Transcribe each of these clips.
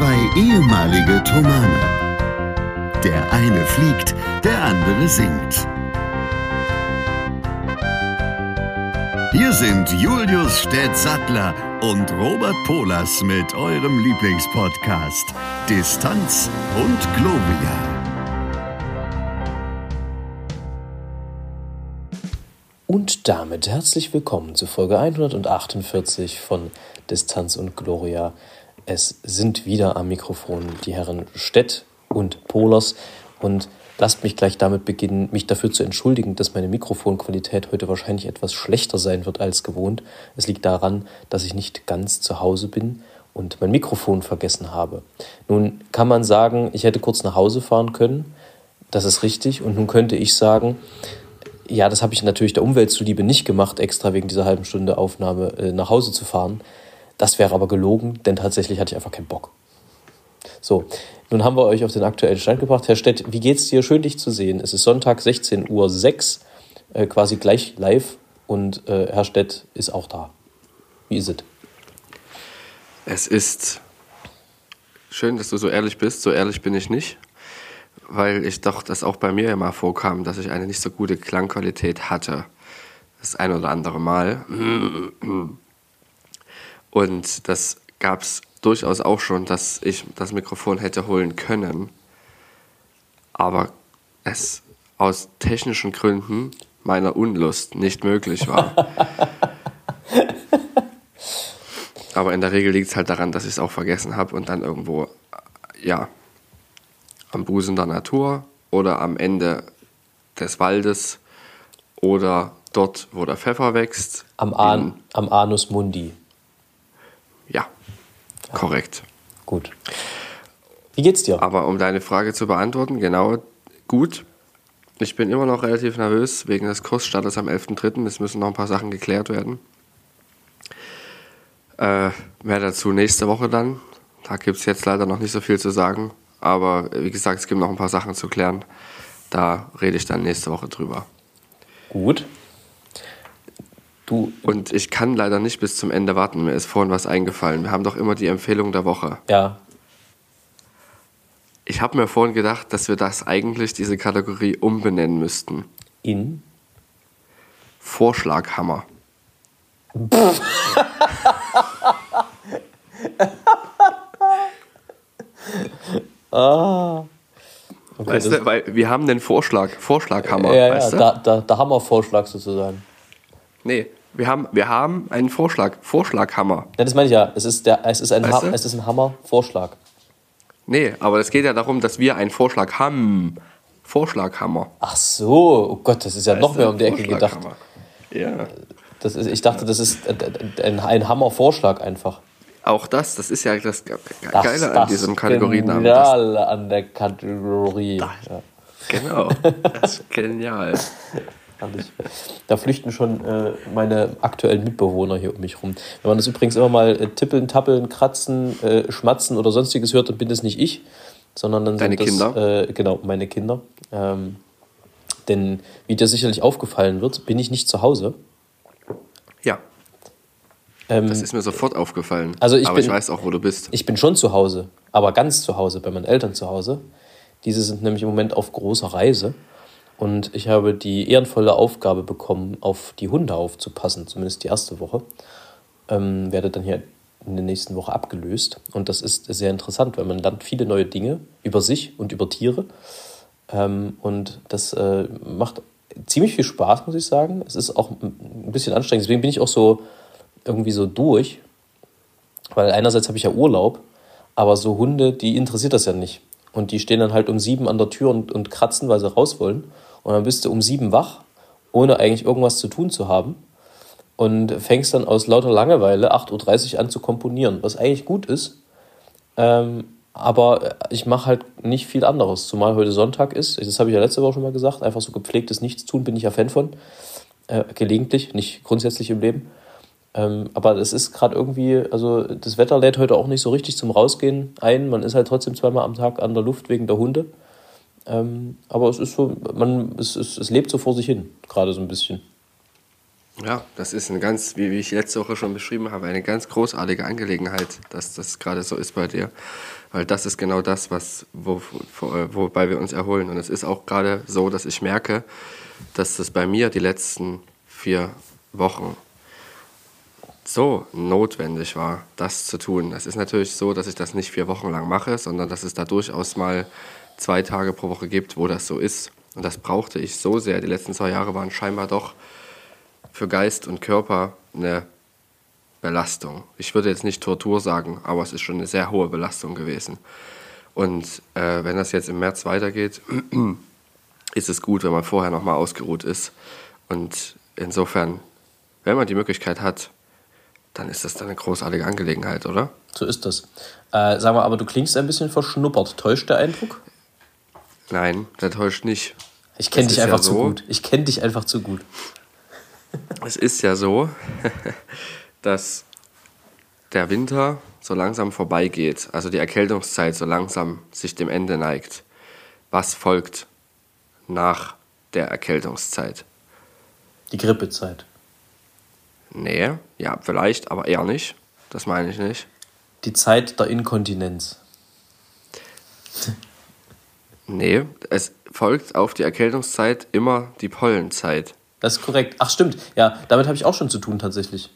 Zwei ehemalige Tomane. Der eine fliegt, der andere singt. Hier sind Julius Städtsattler und Robert Polas mit eurem Lieblingspodcast Distanz und Globia. Und damit herzlich willkommen zu Folge 148 von Distanz und Gloria. Es sind wieder am Mikrofon die Herren Stett und Polers und lasst mich gleich damit beginnen, mich dafür zu entschuldigen, dass meine Mikrofonqualität heute wahrscheinlich etwas schlechter sein wird als gewohnt. Es liegt daran, dass ich nicht ganz zu Hause bin und mein Mikrofon vergessen habe. Nun kann man sagen, ich hätte kurz nach Hause fahren können. Das ist richtig. Und nun könnte ich sagen, ja, das habe ich natürlich der Umwelt zuliebe nicht gemacht, extra wegen dieser halben Stunde Aufnahme äh, nach Hause zu fahren. Das wäre aber gelogen, denn tatsächlich hatte ich einfach keinen Bock. So, nun haben wir euch auf den aktuellen Stand gebracht. Herr Stett, wie geht's dir? Schön, dich zu sehen. Es ist Sonntag, 16.06 Uhr, äh, quasi gleich live und äh, Herr Stett ist auch da. Wie ist es? Es ist schön, dass du so ehrlich bist. So ehrlich bin ich nicht, weil ich doch das auch bei mir immer vorkam, dass ich eine nicht so gute Klangqualität hatte. Das ein oder andere Mal. Und das gab es durchaus auch schon, dass ich das Mikrofon hätte holen können, aber es aus technischen Gründen meiner Unlust nicht möglich war. aber in der Regel liegt es halt daran, dass ich es auch vergessen habe und dann irgendwo, ja, am Busen der Natur oder am Ende des Waldes oder dort, wo der Pfeffer wächst. Am, An am Anus Mundi. Ja, korrekt. Gut. Wie geht's dir? Aber um deine Frage zu beantworten, genau, gut. Ich bin immer noch relativ nervös wegen des Kursstartes am 11.3. Es müssen noch ein paar Sachen geklärt werden. Äh, mehr dazu nächste Woche dann. Da gibt es jetzt leider noch nicht so viel zu sagen. Aber wie gesagt, es gibt noch ein paar Sachen zu klären. Da rede ich dann nächste Woche drüber. Gut. Du. Und ich kann leider nicht bis zum Ende warten. Mir ist vorhin was eingefallen. Wir haben doch immer die Empfehlung der Woche. Ja. Ich habe mir vorhin gedacht, dass wir das eigentlich, diese Kategorie, umbenennen müssten. In? Vorschlaghammer. ah. Okay, weißt du, weil wir haben den Vorschlag, Vorschlaghammer. Ja, ja, weißt du? da, da, der Hammervorschlag sozusagen. Nee, wir haben, wir haben einen Vorschlag, Vorschlaghammer. Ja, das meine ich ja. Es ist, der, es ist ein, es ist ein Hammer-Vorschlag. Nee, aber es geht ja darum, dass wir einen Vorschlag haben. Vorschlaghammer. Ach so, oh Gott, das ist ja weißt noch mehr um die Ecke gedacht. Ja. Das ist, ich dachte, das ist ein, ein Hammer-Vorschlag einfach. Auch das, das ist ja das Geile das, an diesem Kategorienamen. Genial an der Kategorie. Das, ja. Genau, das ist genial. Da flüchten schon äh, meine aktuellen Mitbewohner hier um mich rum. Wenn man das übrigens immer mal äh, tippeln, tappeln, kratzen, äh, schmatzen oder sonstiges hört, dann bin das nicht ich, sondern dann Deine sind das, Kinder? Äh, genau, meine Kinder. Ähm, denn wie dir sicherlich aufgefallen wird, bin ich nicht zu Hause. Ja. Ähm, das ist mir sofort aufgefallen. Also ich aber bin, ich weiß auch, wo du bist. Ich bin schon zu Hause, aber ganz zu Hause, bei meinen Eltern zu Hause. Diese sind nämlich im Moment auf großer Reise. Und ich habe die ehrenvolle Aufgabe bekommen, auf die Hunde aufzupassen, zumindest die erste Woche. Ähm, werde dann hier in der nächsten Woche abgelöst. Und das ist sehr interessant, weil man lernt viele neue Dinge über sich und über Tiere. Ähm, und das äh, macht ziemlich viel Spaß, muss ich sagen. Es ist auch ein bisschen anstrengend. Deswegen bin ich auch so irgendwie so durch. Weil einerseits habe ich ja Urlaub, aber so Hunde, die interessiert das ja nicht. Und die stehen dann halt um sieben an der Tür und, und kratzen, weil sie raus wollen. Und dann bist du um sieben wach, ohne eigentlich irgendwas zu tun zu haben. Und fängst dann aus lauter Langeweile 8.30 Uhr an zu komponieren, was eigentlich gut ist. Ähm, aber ich mache halt nicht viel anderes, zumal heute Sonntag ist. Das habe ich ja letzte Woche schon mal gesagt. Einfach so gepflegtes Nichtstun bin ich ja Fan von. Äh, gelegentlich, nicht grundsätzlich im Leben. Ähm, aber es ist gerade irgendwie, also das Wetter lädt heute auch nicht so richtig zum Rausgehen ein. Man ist halt trotzdem zweimal am Tag an der Luft wegen der Hunde. Ähm, aber es ist so, man, es, es, es lebt so vor sich hin, gerade so ein bisschen. Ja, das ist eine ganz, wie, wie ich letzte Woche schon beschrieben habe, eine ganz großartige Angelegenheit, dass das gerade so ist bei dir. Weil das ist genau das, was, wo, wo, wobei wir uns erholen. Und es ist auch gerade so, dass ich merke, dass das bei mir die letzten vier Wochen so notwendig war, das zu tun. Es ist natürlich so, dass ich das nicht vier Wochen lang mache, sondern dass es da durchaus mal zwei Tage pro Woche gibt, wo das so ist. Und das brauchte ich so sehr. Die letzten zwei Jahre waren scheinbar doch für Geist und Körper eine Belastung. Ich würde jetzt nicht Tortur sagen, aber es ist schon eine sehr hohe Belastung gewesen. Und äh, wenn das jetzt im März weitergeht, ist es gut, wenn man vorher nochmal ausgeruht ist. Und insofern, wenn man die Möglichkeit hat, dann ist das dann eine großartige Angelegenheit, oder? So ist das. Äh, sag mal, aber du klingst ein bisschen verschnuppert. Täuscht der Eindruck? Nein, der täuscht nicht. Ich kenne dich einfach ja so, zu gut. Ich kenne dich einfach zu gut. Es ist ja so, dass der Winter so langsam vorbeigeht, also die Erkältungszeit so langsam sich dem Ende neigt. Was folgt nach der Erkältungszeit? Die Grippezeit. Nee, ja, vielleicht, aber eher nicht. Das meine ich nicht. Die Zeit der Inkontinenz. nee, es folgt auf die Erkältungszeit immer die Pollenzeit. Das ist korrekt. Ach, stimmt. Ja, damit habe ich auch schon zu tun tatsächlich.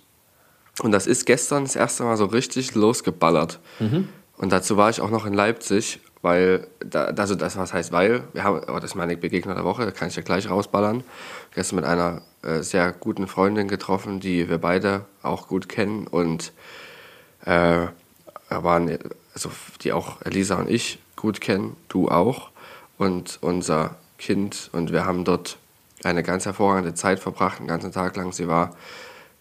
Und das ist gestern das erste Mal so richtig losgeballert. Mhm. Und dazu war ich auch noch in Leipzig, weil, da, also das was heißt weil, wir haben, oh, das ist meine Begegnung der Woche, da kann ich ja gleich rausballern. Gestern mit einer äh, sehr guten Freundin getroffen, die wir beide auch gut kennen und äh, waren, also die auch Elisa und ich gut kennen, du auch und unser Kind und wir haben dort eine ganz hervorragende Zeit verbracht, einen ganzen Tag lang. Sie war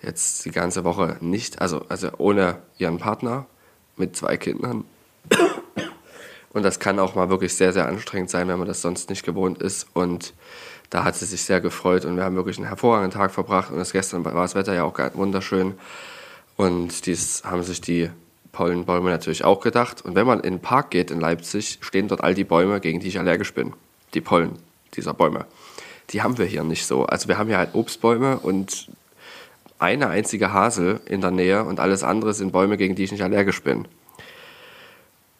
jetzt die ganze Woche nicht, also, also ohne ihren Partner mit zwei Kindern. Und das kann auch mal wirklich sehr, sehr anstrengend sein, wenn man das sonst nicht gewohnt ist. Und da hat sie sich sehr gefreut und wir haben wirklich einen hervorragenden Tag verbracht. Und das gestern war das Wetter ja auch wunderschön. Und dies haben sich die Pollenbäume natürlich auch gedacht. Und wenn man in den Park geht in Leipzig, stehen dort all die Bäume, gegen die ich allergisch bin. Die Pollen dieser Bäume die haben wir hier nicht so. Also wir haben hier halt Obstbäume und eine einzige Hasel in der Nähe und alles andere sind Bäume, gegen die ich nicht allergisch bin.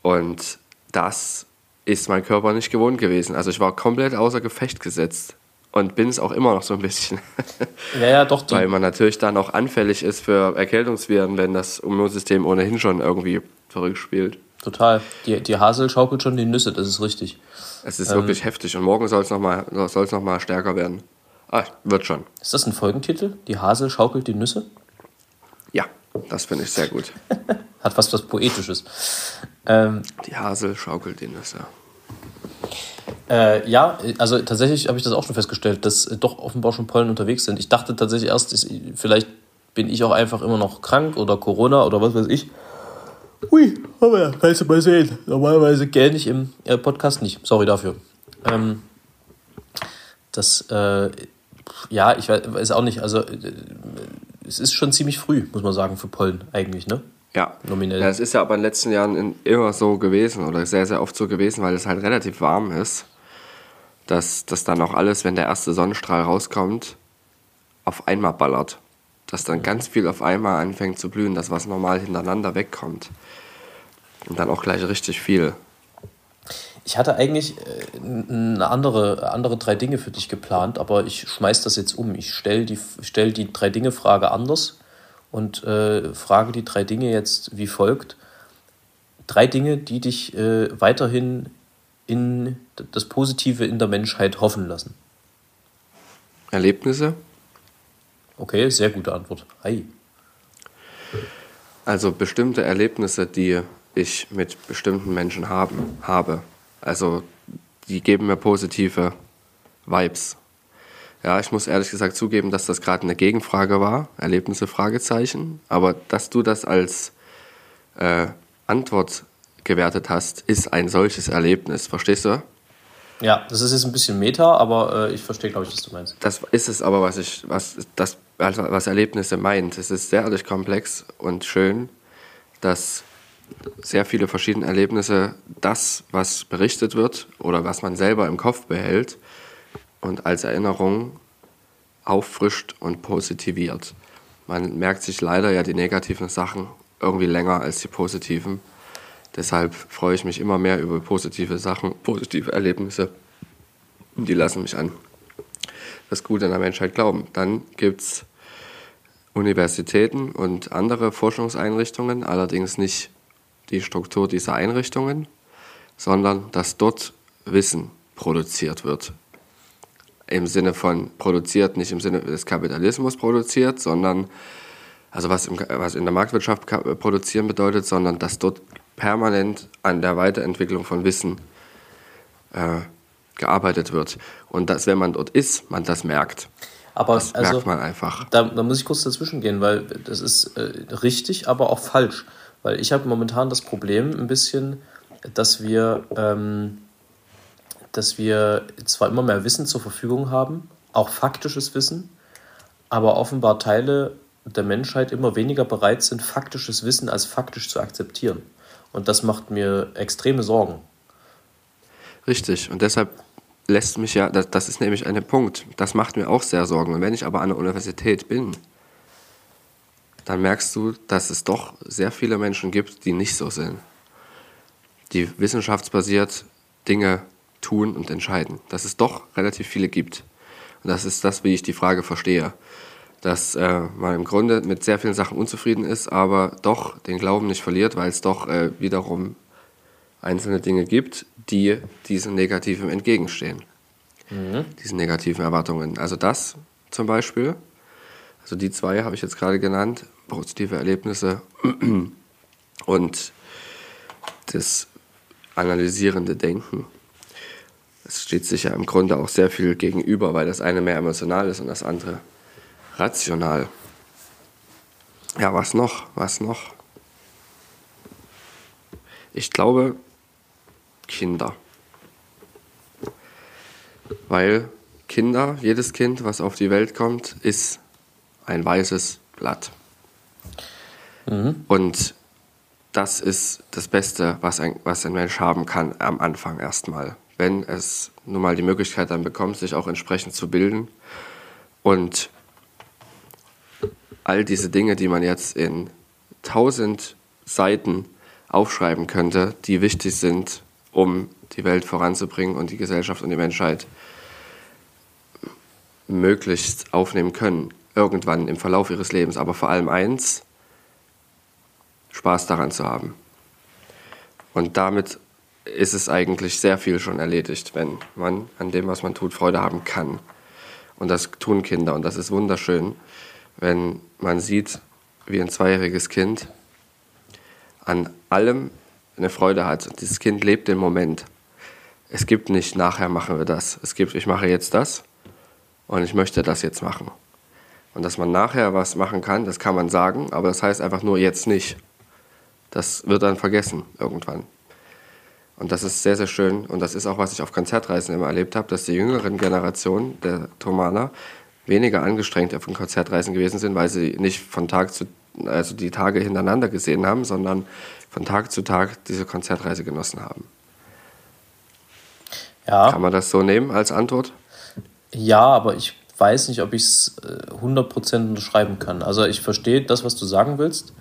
Und das ist mein Körper nicht gewohnt gewesen. Also ich war komplett außer Gefecht gesetzt und bin es auch immer noch so ein bisschen. Ja, ja, doch. Weil man natürlich dann auch anfällig ist für Erkältungsviren, wenn das Immunsystem ohnehin schon irgendwie verrückt spielt. Total. Die, die Hasel schaukelt schon die Nüsse, das ist richtig. Es ist ähm, wirklich heftig und morgen soll es nochmal noch mal stärker werden. Ah, wird schon. Ist das ein Folgentitel? Die Hasel schaukelt die Nüsse? Ja, das finde ich sehr gut. Hat fast was Poetisches. Ähm, die Hasel schaukelt die Nüsse. Äh, ja, also tatsächlich habe ich das auch schon festgestellt, dass doch offenbar schon Pollen unterwegs sind. Ich dachte tatsächlich erst, ist, vielleicht bin ich auch einfach immer noch krank oder Corona oder was weiß ich. Hui, aber kannst du mal sehen. Normalerweise gähne ich im äh, Podcast nicht. Sorry dafür. Ähm, das, äh, ja, ich weiß auch nicht. Also, äh, es ist schon ziemlich früh, muss man sagen, für Pollen eigentlich, ne? Ja. Nominell. Ja, es ist ja aber in den letzten Jahren immer so gewesen oder sehr, sehr oft so gewesen, weil es halt relativ warm ist, dass das dann auch alles, wenn der erste Sonnenstrahl rauskommt, auf einmal ballert. Dass dann ganz viel auf einmal anfängt zu blühen, das was normal hintereinander wegkommt. Und dann auch gleich richtig viel. Ich hatte eigentlich äh, eine andere, andere drei Dinge für dich geplant, aber ich schmeiß das jetzt um. Ich stelle die, stell die drei Dinge-Frage anders und äh, frage die drei Dinge jetzt wie folgt. Drei Dinge, die dich äh, weiterhin in das Positive in der Menschheit hoffen lassen. Erlebnisse? Okay, sehr gute Antwort. Hi. Also bestimmte Erlebnisse, die ich mit bestimmten Menschen haben, habe. Also die geben mir positive Vibes. Ja, ich muss ehrlich gesagt zugeben, dass das gerade eine Gegenfrage war, Erlebnisse, Fragezeichen. Aber dass du das als äh, Antwort gewertet hast, ist ein solches Erlebnis. Verstehst du? Ja, das ist jetzt ein bisschen Meta, aber äh, ich verstehe, glaube ich, was du meinst. Das ist es aber, was ich, was das, was Erlebnisse meint. Es ist sehr ehrlich komplex und schön, dass sehr viele verschiedene Erlebnisse das, was berichtet wird oder was man selber im Kopf behält und als Erinnerung auffrischt und positiviert. Man merkt sich leider ja die negativen Sachen irgendwie länger als die positiven. Deshalb freue ich mich immer mehr über positive Sachen, positive Erlebnisse. Die lassen mich an das Gute in der Menschheit glauben. Dann gibt es Universitäten und andere Forschungseinrichtungen, allerdings nicht die Struktur dieser Einrichtungen, sondern dass dort Wissen produziert wird. Im Sinne von produziert, nicht im Sinne des Kapitalismus produziert, sondern, also was, im, was in der Marktwirtschaft produzieren bedeutet, sondern dass dort permanent an der Weiterentwicklung von Wissen äh, gearbeitet wird. Und dass, wenn man dort ist, man das merkt. Aber das also, merkt man einfach. Da, da, muss ich kurz dazwischen gehen, weil das ist äh, richtig, aber auch falsch. Weil ich habe momentan das Problem ein bisschen, dass wir, ähm, dass wir zwar immer mehr Wissen zur Verfügung haben, auch faktisches Wissen, aber offenbar Teile der Menschheit immer weniger bereit sind, faktisches Wissen als faktisch zu akzeptieren. Und das macht mir extreme Sorgen. Richtig. Und deshalb lässt mich ja, das, das ist nämlich ein Punkt, das macht mir auch sehr Sorgen. Und wenn ich aber an der Universität bin, dann merkst du, dass es doch sehr viele Menschen gibt, die nicht so sind. Die wissenschaftsbasiert Dinge tun und entscheiden. Dass es doch relativ viele gibt. Und das ist das, wie ich die Frage verstehe. Dass äh, man im Grunde mit sehr vielen Sachen unzufrieden ist, aber doch den Glauben nicht verliert, weil es doch äh, wiederum einzelne Dinge gibt, die diesen Negativen entgegenstehen. Mhm. Diesen negativen Erwartungen. Also das zum Beispiel, also die zwei habe ich jetzt gerade genannt, positive Erlebnisse und das analysierende Denken. Es steht sich ja im Grunde auch sehr viel gegenüber, weil das eine mehr emotional ist und das andere rational. Ja, was noch? Was noch? Ich glaube, Kinder. Weil Kinder, jedes Kind, was auf die Welt kommt, ist ein weißes Blatt. Mhm. Und das ist das Beste, was ein, was ein Mensch haben kann am Anfang erstmal. Wenn es nun mal die Möglichkeit dann bekommt, sich auch entsprechend zu bilden. Und all diese Dinge, die man jetzt in tausend Seiten aufschreiben könnte, die wichtig sind um die Welt voranzubringen und die Gesellschaft und die Menschheit möglichst aufnehmen können, irgendwann im Verlauf ihres Lebens. Aber vor allem eins, Spaß daran zu haben. Und damit ist es eigentlich sehr viel schon erledigt, wenn man an dem, was man tut, Freude haben kann. Und das tun Kinder. Und das ist wunderschön, wenn man sieht, wie ein zweijähriges Kind an allem eine Freude hat. Und dieses Kind lebt den Moment. Es gibt nicht, nachher machen wir das. Es gibt, ich mache jetzt das und ich möchte das jetzt machen. Und dass man nachher was machen kann, das kann man sagen, aber das heißt einfach nur jetzt nicht. Das wird dann vergessen irgendwann. Und das ist sehr, sehr schön. Und das ist auch, was ich auf Konzertreisen immer erlebt habe, dass die jüngeren Generationen der Thomaner weniger angestrengt auf den Konzertreisen gewesen sind, weil sie nicht von Tag zu, also die Tage hintereinander gesehen haben, sondern von Tag zu Tag diese Konzertreise genossen haben. Ja. Kann man das so nehmen als Antwort? Ja, aber ich weiß nicht, ob ich es 100% unterschreiben kann. Also ich verstehe das, was du sagen willst.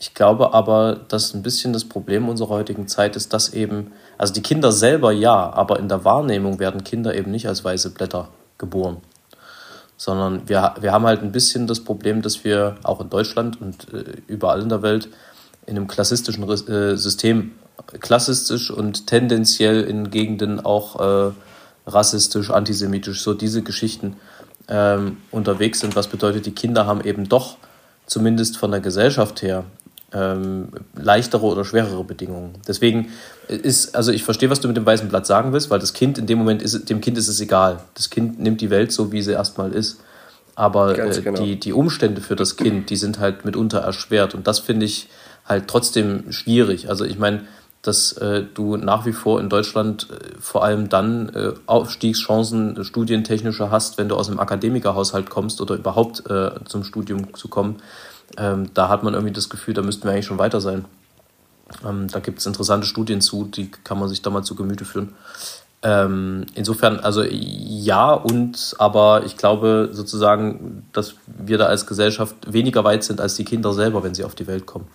Ich glaube aber, dass ein bisschen das Problem unserer heutigen Zeit ist, dass eben, also die Kinder selber ja, aber in der Wahrnehmung werden Kinder eben nicht als weiße Blätter geboren. Sondern wir, wir haben halt ein bisschen das Problem, dass wir auch in Deutschland und äh, überall in der Welt in einem klassistischen äh, System, klassistisch und tendenziell in Gegenden auch äh, rassistisch, antisemitisch, so diese Geschichten ähm, unterwegs sind. Was bedeutet, die Kinder haben eben doch zumindest von der Gesellschaft her ähm, leichtere oder schwerere Bedingungen. Deswegen ist, also ich verstehe, was du mit dem weißen Blatt sagen willst, weil das Kind in dem Moment ist, dem Kind ist es egal. Das Kind nimmt die Welt so, wie sie erstmal ist. Aber äh, genau. die, die Umstände für das Kind, die sind halt mitunter erschwert. Und das finde ich halt trotzdem schwierig. Also ich meine, dass äh, du nach wie vor in Deutschland äh, vor allem dann äh, Aufstiegschancen äh, studientechnischer hast, wenn du aus einem Akademikerhaushalt kommst oder überhaupt äh, zum Studium zu kommen. Ähm, da hat man irgendwie das Gefühl, da müssten wir eigentlich schon weiter sein. Ähm, da gibt es interessante Studien zu, die kann man sich da mal zu Gemüte führen. Ähm, insofern, also ja, und aber ich glaube sozusagen, dass wir da als Gesellschaft weniger weit sind als die Kinder selber, wenn sie auf die Welt kommen.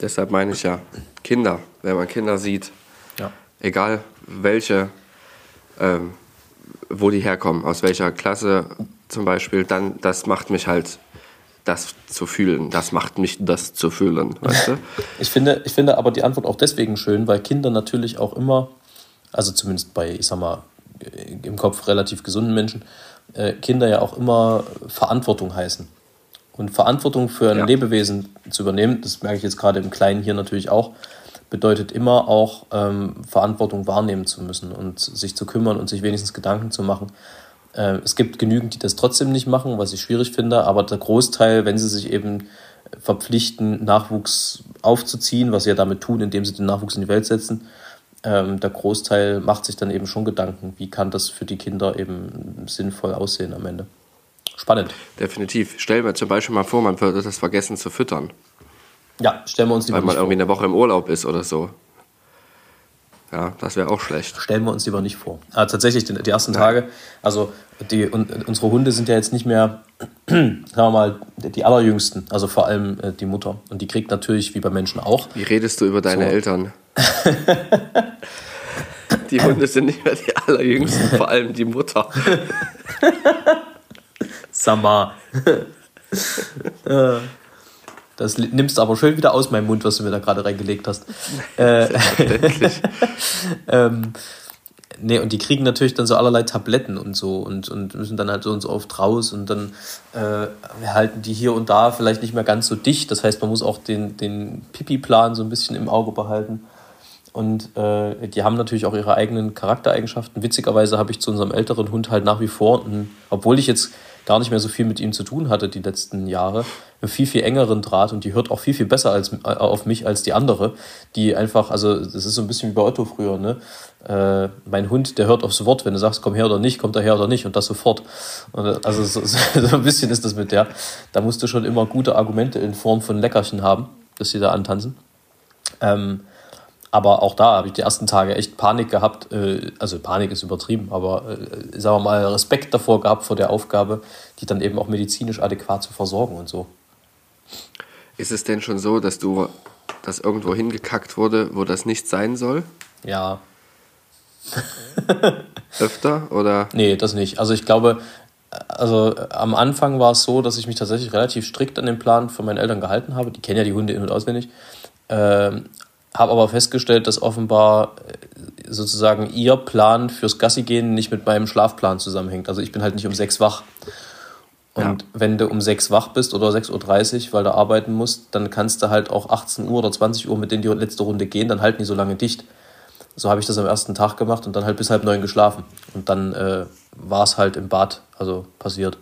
Deshalb meine ich ja, Kinder, wenn man Kinder sieht, Ja. egal welche, ähm, wo die herkommen, aus welcher Klasse zum Beispiel, dann das macht mich halt das zu fühlen. Das macht mich das zu fühlen, weißt du? Ich finde, ich finde aber die Antwort auch deswegen schön, weil Kinder natürlich auch immer, also zumindest bei, ich sag mal, im Kopf relativ gesunden Menschen, äh, Kinder ja auch immer Verantwortung heißen. Und Verantwortung für ein Ja. Lebewesen zu übernehmen, das merke ich jetzt gerade im Kleinen hier natürlich auch, bedeutet immer auch ähm, Verantwortung wahrnehmen zu müssen und sich zu kümmern und sich wenigstens Gedanken zu machen. Äh, es gibt genügend, die das trotzdem nicht machen, was ich schwierig finde, aber der Großteil, wenn sie sich eben verpflichten, Nachwuchs aufzuziehen, was sie ja damit tun, indem sie den Nachwuchs in die Welt setzen, ähm, der Großteil macht sich dann eben schon Gedanken, wie kann das für die Kinder eben sinnvoll aussehen am Ende. Spannend. Definitiv. Stell mir zum Beispiel mal vor, man würde das vergessen zu füttern, Ja, stellen wir uns lieber weil man nicht irgendwie vor. eine Woche im Urlaub ist oder so. Ja, das wäre auch schlecht. Stellen wir uns lieber nicht vor. Aber tatsächlich, die, die ersten Tage, also die, und, unsere Hunde sind ja jetzt nicht mehr, sagen wir mal, die allerjüngsten, also vor allem äh, die Mutter. Und die kriegt natürlich, wie bei Menschen auch, Wie redest du über deine So. Eltern? die Hunde sind nicht mehr die allerjüngsten, vor allem die Mutter. Summer. Äh, das nimmst du aber schön wieder aus meinem Mund, was du mir da gerade reingelegt hast. Äh, ähm, nee, und die kriegen natürlich dann so allerlei Tabletten und so und, und müssen dann halt so und so oft raus und dann äh, halten die hier und da vielleicht nicht mehr ganz so dicht. Das heißt, man muss auch den, den Pipi-Plan so ein bisschen im Auge behalten. Und äh, die haben natürlich auch ihre eigenen Charaktereigenschaften. Witzigerweise habe ich zu unserem älteren Hund halt nach wie vor, einen, obwohl ich jetzt gar nicht mehr so viel mit ihm zu tun hatte die letzten Jahre, einen viel, viel engeren Draht und die hört auch viel, viel besser als, äh, auf mich als die andere, die einfach, also das ist so ein bisschen wie bei Otto früher, ne? Äh, mein Hund, der hört aufs Wort, wenn du sagst, komm her oder nicht, kommt er her oder nicht und das sofort. Und, äh, also so, so ein bisschen ist das mit der. Da musst du schon immer gute Argumente in Form von Leckerchen haben, dass sie da antanzen. Ähm, aber auch da habe ich die ersten Tage echt Panik gehabt. Äh, also Panik ist übertrieben, aber äh, sagen wir mal Respekt davor gehabt vor der Aufgabe, die dann eben auch medizinisch adäquat zu versorgen und so. Ist es denn schon so, dass du dass irgendwo hingekackt wurde, wo das nicht sein soll? Ja, Öfter? Oder? nee, das nicht. Also ich glaube, also äh, am Anfang war es so, dass ich mich tatsächlich relativ strikt an den Plan von meinen Eltern gehalten habe. Die kennen ja die Hunde in- und auswendig. Ähm, habe aber festgestellt, dass offenbar äh, sozusagen ihr Plan fürs Gassi gehen nicht mit meinem Schlafplan zusammenhängt. Also ich bin halt nicht um sechs wach. Und Ja. wenn du um sechs wach bist oder 6.30 Uhr, weil du arbeiten musst, dann kannst du halt auch 18 Uhr oder 20 Uhr mit denen die letzte Runde gehen, dann halten die so lange dicht. So habe ich das am ersten Tag gemacht und dann halt bis halb neun geschlafen. Und dann äh, war es halt im Bad, also passiert.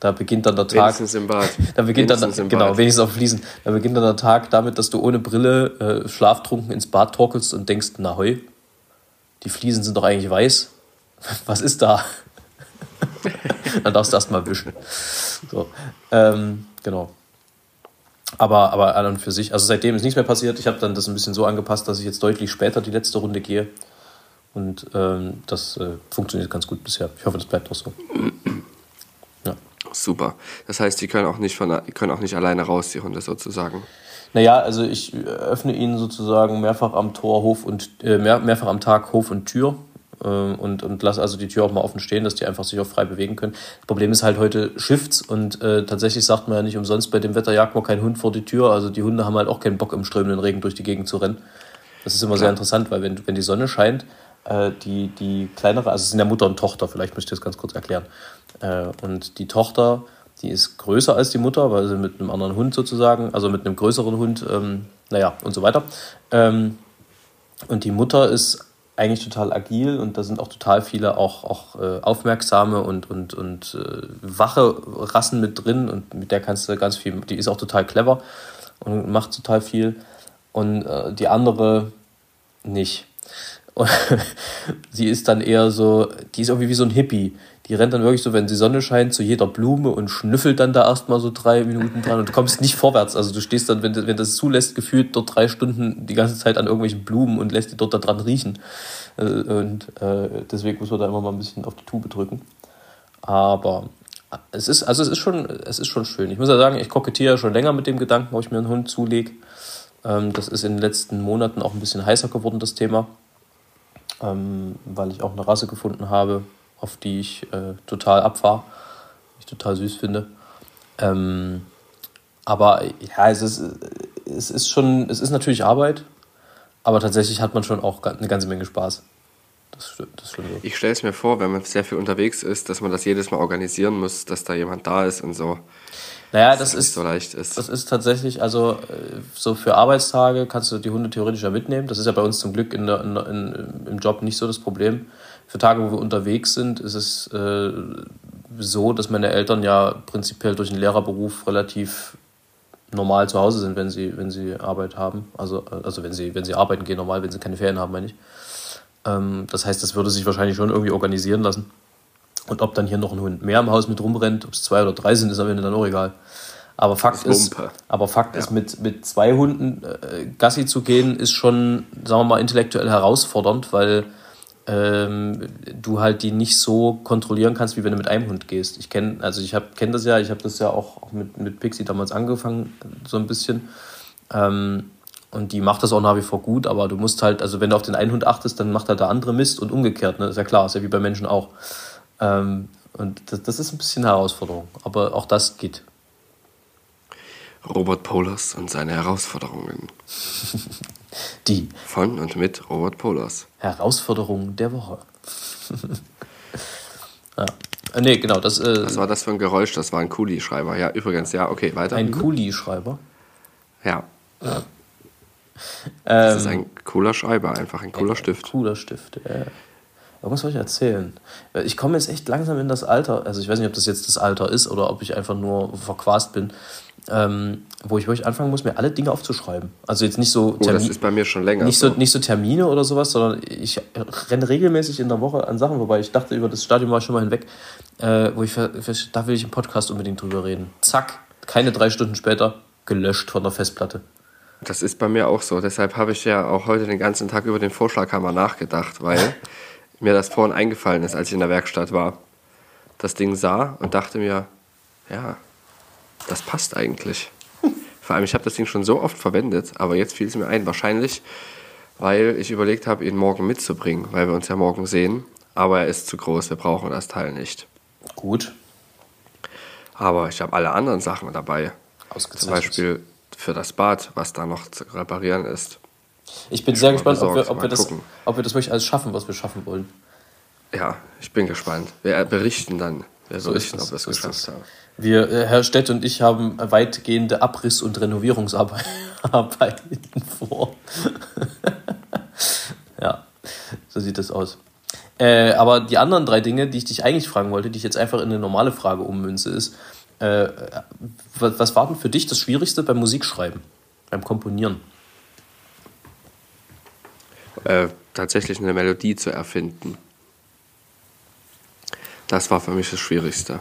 Da beginnt dann der Tag. Wenigstens im Bad. Da beginnt dann, Wenigstens im genau, Bad. wenigstens auf Fliesen. Da beginnt dann der Tag damit, dass du ohne Brille äh, schlaftrunken ins Bad torkelst und denkst, na heu, die Fliesen sind doch eigentlich weiß. Was ist da? dann darfst du erst mal wischen. So, ähm, genau. Aber, aber an und für sich, also seitdem ist nichts mehr passiert. Ich habe dann das ein bisschen so angepasst, dass ich jetzt deutlich später die letzte Runde gehe. Und ähm, das äh, funktioniert ganz gut bisher. Ich hoffe, das bleibt auch so. Ja. Super. Das heißt, die können auch nicht von können auch nicht alleine raus, die Hunde sozusagen. Naja, also ich öffne ihnen sozusagen mehrfach am Tor Hof und äh, mehr, mehrfach am Tag Hof und Tür äh, und, und lasse also die Tür auch mal offen stehen, dass die einfach sich auch frei bewegen können. Das Problem ist halt heute Shifts und äh, tatsächlich sagt man ja nicht umsonst, bei dem Wetter jagt man keinen Hund vor die Tür. Also die Hunde haben halt auch keinen Bock im strömenden Regen durch die Gegend zu rennen. Das ist immer sehr interessant, weil wenn, wenn die Sonne scheint, äh, die, die kleinere, also es sind ja Mutter und Tochter, vielleicht möchte ich das ganz kurz erklären. Äh, und die Tochter, die ist größer als die Mutter, weil sie mit einem anderen Hund sozusagen, also mit einem größeren Hund, ähm, naja, und so weiter. Ähm, und die Mutter ist eigentlich total agil und da sind auch total viele auch, auch äh, aufmerksame und, und, und äh, wache Rassen mit drin und mit der kannst du ganz viel, die ist auch total clever und macht total viel. Und äh, die andere nicht. Und sie ist dann eher so, die ist irgendwie wie so ein Hippie. Die rennt dann wirklich so, wenn die Sonne scheint, zu jeder Blume und schnüffelt dann da erstmal so drei Minuten dran und du kommst nicht vorwärts. Also du stehst dann, wenn, wenn das zulässt, gefühlt dort drei Stunden die ganze Zeit an irgendwelchen Blumen und lässt die dort da dran riechen. Äh, und äh, deswegen muss man da immer mal ein bisschen auf die Tube drücken. Aber es ist, also es ist schon, es ist schon schön. Ich muss ja sagen, ich kokettiere schon länger mit dem Gedanken, ob ich mir einen Hund zulege. Ähm, das ist in den letzten Monaten auch ein bisschen heißer geworden, das Thema. Ähm, weil ich auch eine Rasse gefunden habe, auf die ich äh, total abfahre, die ich total süß finde. Ähm, aber ja, es ist, es ist schon, es ist natürlich Arbeit, aber tatsächlich hat man schon auch eine ganze Menge Spaß. Das das stimmt. Ich stelle es mir vor, wenn man sehr viel unterwegs ist, dass man das jedes Mal organisieren muss, dass da jemand da ist und so. Naja, das, das ist so leicht ist. Das ist tatsächlich, also äh, so für Arbeitstage kannst du die Hunde theoretisch ja mitnehmen. Das ist ja bei uns zum Glück in der, in, in, im Job nicht so das Problem. Für Tage, wo wir unterwegs sind, ist es äh, so, dass meine Eltern ja prinzipiell durch den Lehrerberuf relativ normal zu Hause sind, wenn sie, wenn sie Arbeit haben. Also, also wenn, sie, wenn sie arbeiten gehen, normal, wenn sie keine Ferien haben, meine ich. Ähm, das heißt, das würde sich wahrscheinlich schon irgendwie organisieren lassen. Und ob dann hier noch ein Hund mehr im Haus mit rumrennt, ob es zwei oder drei sind, ist am Ende dann auch egal. Aber Fakt ist, aber Fakt ja. ist mit, mit zwei Hunden äh, Gassi zu gehen, ist schon, sagen wir mal, intellektuell herausfordernd, weil ähm, du halt die nicht so kontrollieren kannst, wie wenn du mit einem Hund gehst. Ich kenne, also ich kenne das ja, ich habe das ja auch mit, mit Pixie damals angefangen, so ein bisschen. Ähm, und die macht das auch nach wie vor gut, aber du musst halt, also wenn du auf den einen Hund achtest, dann macht er der andere Mist und umgekehrt, ne? Ist ja klar, ist ja wie bei Menschen auch. Ähm, und das, das ist ein bisschen Herausforderung, aber auch das geht. Robert Polers und seine Herausforderungen. Die. Von und mit Robert Polers. Herausforderung der Woche. ja. Äh, nee, genau. Das, äh, Was war das für ein Geräusch? Das war ein Kuli-Schreiber. Ja, übrigens, ja, okay, weiter. Ein Kuli-Schreiber? Ja. ja. Das ähm, ist ein cooler Schreiber, einfach ein cooler Stift. Cooler Stift, ja. Irgendwas soll ich erzählen. Äh, ich komme jetzt echt langsam in das Alter, also ich weiß nicht, ob das jetzt das Alter ist oder ob ich einfach nur verquast bin, ähm, wo ich wirklich anfangen muss, mir alle Dinge aufzuschreiben. Also jetzt nicht so Termine. Oh, das ist bei mir schon länger. Nicht so, nicht so Termine oder sowas, sondern ich renne regelmäßig in der Woche an Sachen vorbei. Ich dachte, über das Stadion war ich schon mal hinweg, äh, wo ich, da will ich im Podcast unbedingt drüber reden. Zack, keine drei Stunden später, gelöscht von der Festplatte. Das ist bei mir auch so. Deshalb habe ich ja auch heute den ganzen Tag über den Vorschlaghammer nachgedacht, weil mir das vorhin eingefallen ist, als ich in der Werkstatt war. Das Ding sah und dachte mir, ja, das passt eigentlich. Vor allem, ich habe das Ding schon so oft verwendet, aber jetzt fiel es mir ein. Wahrscheinlich, weil ich überlegt habe, ihn morgen mitzubringen, weil wir uns ja morgen sehen. Aber er ist zu groß, wir brauchen das Teil nicht. Gut. Aber ich habe alle anderen Sachen dabei. Zum Beispiel für das Bad, was da noch zu reparieren ist. Ich bin sehr gespannt, ob wir, ob, wir das, ob wir das wirklich alles schaffen, was wir schaffen wollen. Ja, ich bin gespannt. Wir berichten dann. Wir so berichten, ob wir es geschafft haben. Wir, äh, Herr Stett und ich haben weitgehende Abriss- und Renovierungsarbeiten vor. ja, so sieht das aus. Äh, aber die anderen drei Dinge, die ich dich eigentlich fragen wollte, die ich jetzt einfach in eine normale Frage ummünze, ist, äh, was, was war denn für dich das Schwierigste beim Musikschreiben, beim Komponieren? Äh, tatsächlich eine Melodie zu erfinden. Das war für mich das Schwierigste.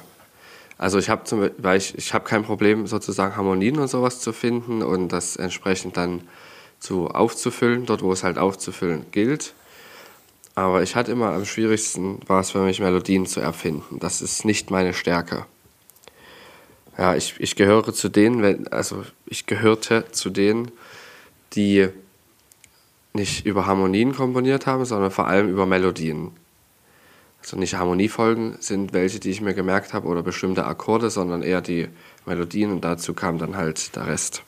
Also ich habe weil ich, ich habe kein Problem sozusagen Harmonien und sowas zu finden und das entsprechend dann zu aufzufüllen, dort wo es halt aufzufüllen gilt. Aber ich hatte immer am schwierigsten war es für mich Melodien zu erfinden. Das ist nicht meine Stärke. Ja, ich, ich gehöre zu denen, also ich gehörte zu denen, die nicht über Harmonien komponiert haben, sondern vor allem über Melodien. Also nicht Harmoniefolgen sind welche, die ich mir gemerkt habe oder bestimmte Akkorde, sondern eher die Melodien und dazu kam dann halt der Rest.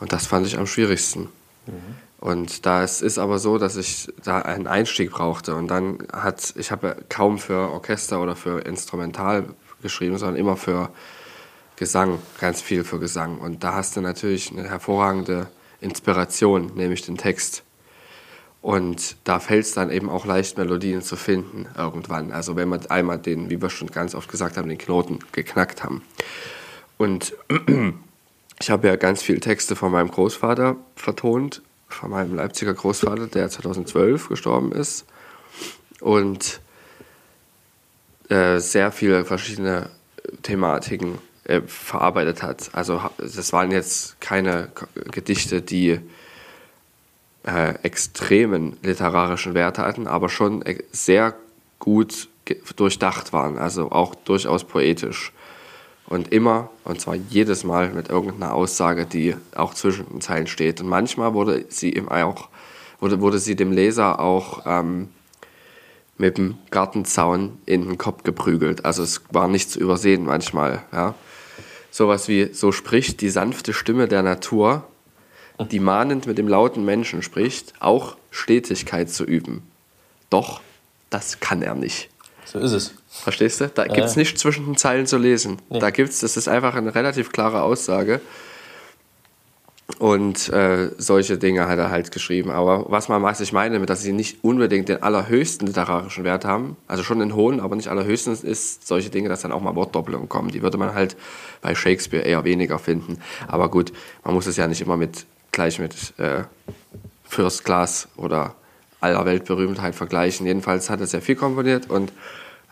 Und das fand ich am schwierigsten. Mhm. Und da es ist aber so, dass ich da einen Einstieg brauchte und dann hat, ich habe kaum für Orchester oder für Instrumental geschrieben, sondern immer für Gesang, ganz viel für Gesang. Und da hast du natürlich eine hervorragende Inspiration, nämlich den Text. Und da fällt es dann eben auch leicht, Melodien zu finden irgendwann. Also wenn wir einmal den, wie wir schon ganz oft gesagt haben, den Knoten geknackt haben. Und ich habe ja ganz viele Texte von meinem Großvater vertont, von meinem Leipziger Großvater, der 2012 gestorben ist. Und äh, sehr viele verschiedene Thematiken äh, verarbeitet hat. Also das waren jetzt keine Gedichte, die äh, extremen literarischen Wert hatten, aber schon e- sehr gut durchdacht waren, also auch durchaus poetisch. Und immer, und zwar jedes Mal mit irgendeiner Aussage, die auch zwischen den Zeilen steht. Und manchmal wurde sie ihm auch, wurde, wurde sie dem Leser auch ähm, mit dem Gartenzaun in den Kopf geprügelt. Also es war nicht zu übersehen manchmal. Ja. Sowas wie, so spricht die sanfte Stimme der Natur, die mahnend mit dem lauten Menschen spricht, auch Stetigkeit zu üben. Doch, das kann er nicht. So ist es. Verstehst du? Da gibt es nicht zwischen den Zeilen zu lesen. Nee. Da gibt es, das ist einfach eine relativ klare Aussage. Und äh, solche Dinge hat er halt geschrieben. Aber was man ich meine, dass sie nicht unbedingt den allerhöchsten literarischen Wert haben, also schon den hohen, aber nicht allerhöchsten, ist solche Dinge, dass dann auch mal Wortdoppelungen kommen. Die würde man halt bei Shakespeare eher weniger finden. Aber gut, man muss es ja nicht immer mit gleich mit äh, First Class oder aller Weltberühmtheit vergleichen. Jedenfalls hat er sehr viel komponiert und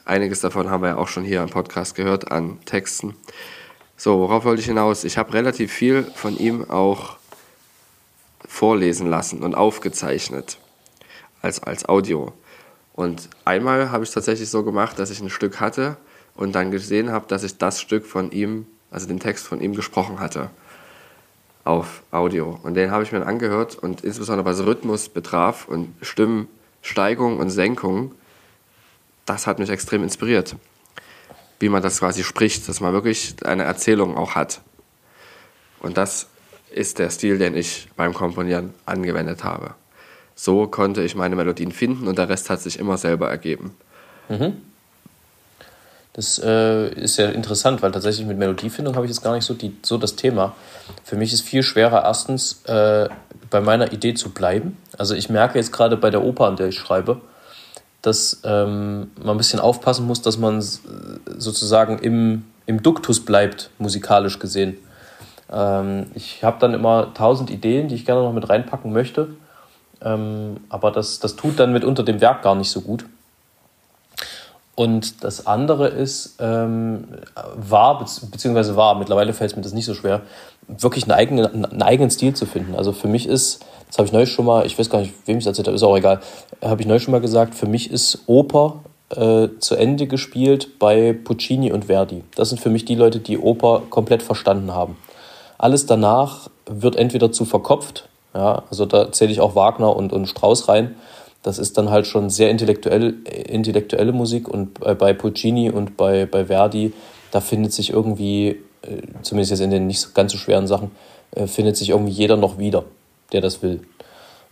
einiges davon haben wir ja auch schon hier im Podcast gehört an Texten. So, worauf wollte ich hinaus? Ich habe relativ viel von ihm auch vorlesen lassen und aufgezeichnet als, als Audio. Und einmal habe ich es tatsächlich so gemacht, dass ich ein Stück hatte und dann gesehen habe, dass ich das Stück von ihm, also den Text von ihm gesprochen hatte auf Audio. Und den habe ich mir angehört und insbesondere was Rhythmus betraf und Stimmsteigung und Senkung, das hat mich extrem inspiriert wie man das quasi spricht, dass man wirklich eine Erzählung auch hat. Und das ist der Stil, den ich beim Komponieren angewendet habe. So konnte ich meine Melodien finden und der Rest hat sich immer selber ergeben. Mhm. Das äh, ist ja interessant, weil tatsächlich mit Melodiefindung habe ich jetzt gar nicht so, die, so das Thema. Für mich ist viel schwerer, erstens äh, bei meiner Idee zu bleiben. Also ich merke jetzt gerade bei der Oper, an der ich schreibe, dass ähm, man ein bisschen aufpassen muss, dass man sozusagen im, im Duktus bleibt, musikalisch gesehen. Ähm, ich habe dann immer tausend Ideen, die ich gerne noch mit reinpacken möchte, ähm, aber das, das tut dann mitunter dem Werk gar nicht so gut. Und das andere ist, ähm, war, beziehungsweise war, mittlerweile fällt es mir das nicht so schwer, wirklich einen eigenen, einen eigenen Stil zu finden. Also für mich ist, das habe ich neulich schon mal, ich weiß gar nicht, wem ich es erzählt habe, ist auch egal, habe ich neulich schon mal gesagt, für mich ist Oper äh, zu Ende gespielt bei Puccini und Verdi. Das sind für mich die Leute, die Oper komplett verstanden haben. Alles danach wird entweder zu verkopft, ja, also da zähle ich auch Wagner und, und Strauss rein. Das ist dann halt schon sehr intellektuell, intellektuelle Musik und bei Puccini und bei, bei Verdi, da findet sich irgendwie äh, zumindest jetzt in den nicht ganz so schweren Sachen, äh, findet sich irgendwie jeder noch wieder, der das will.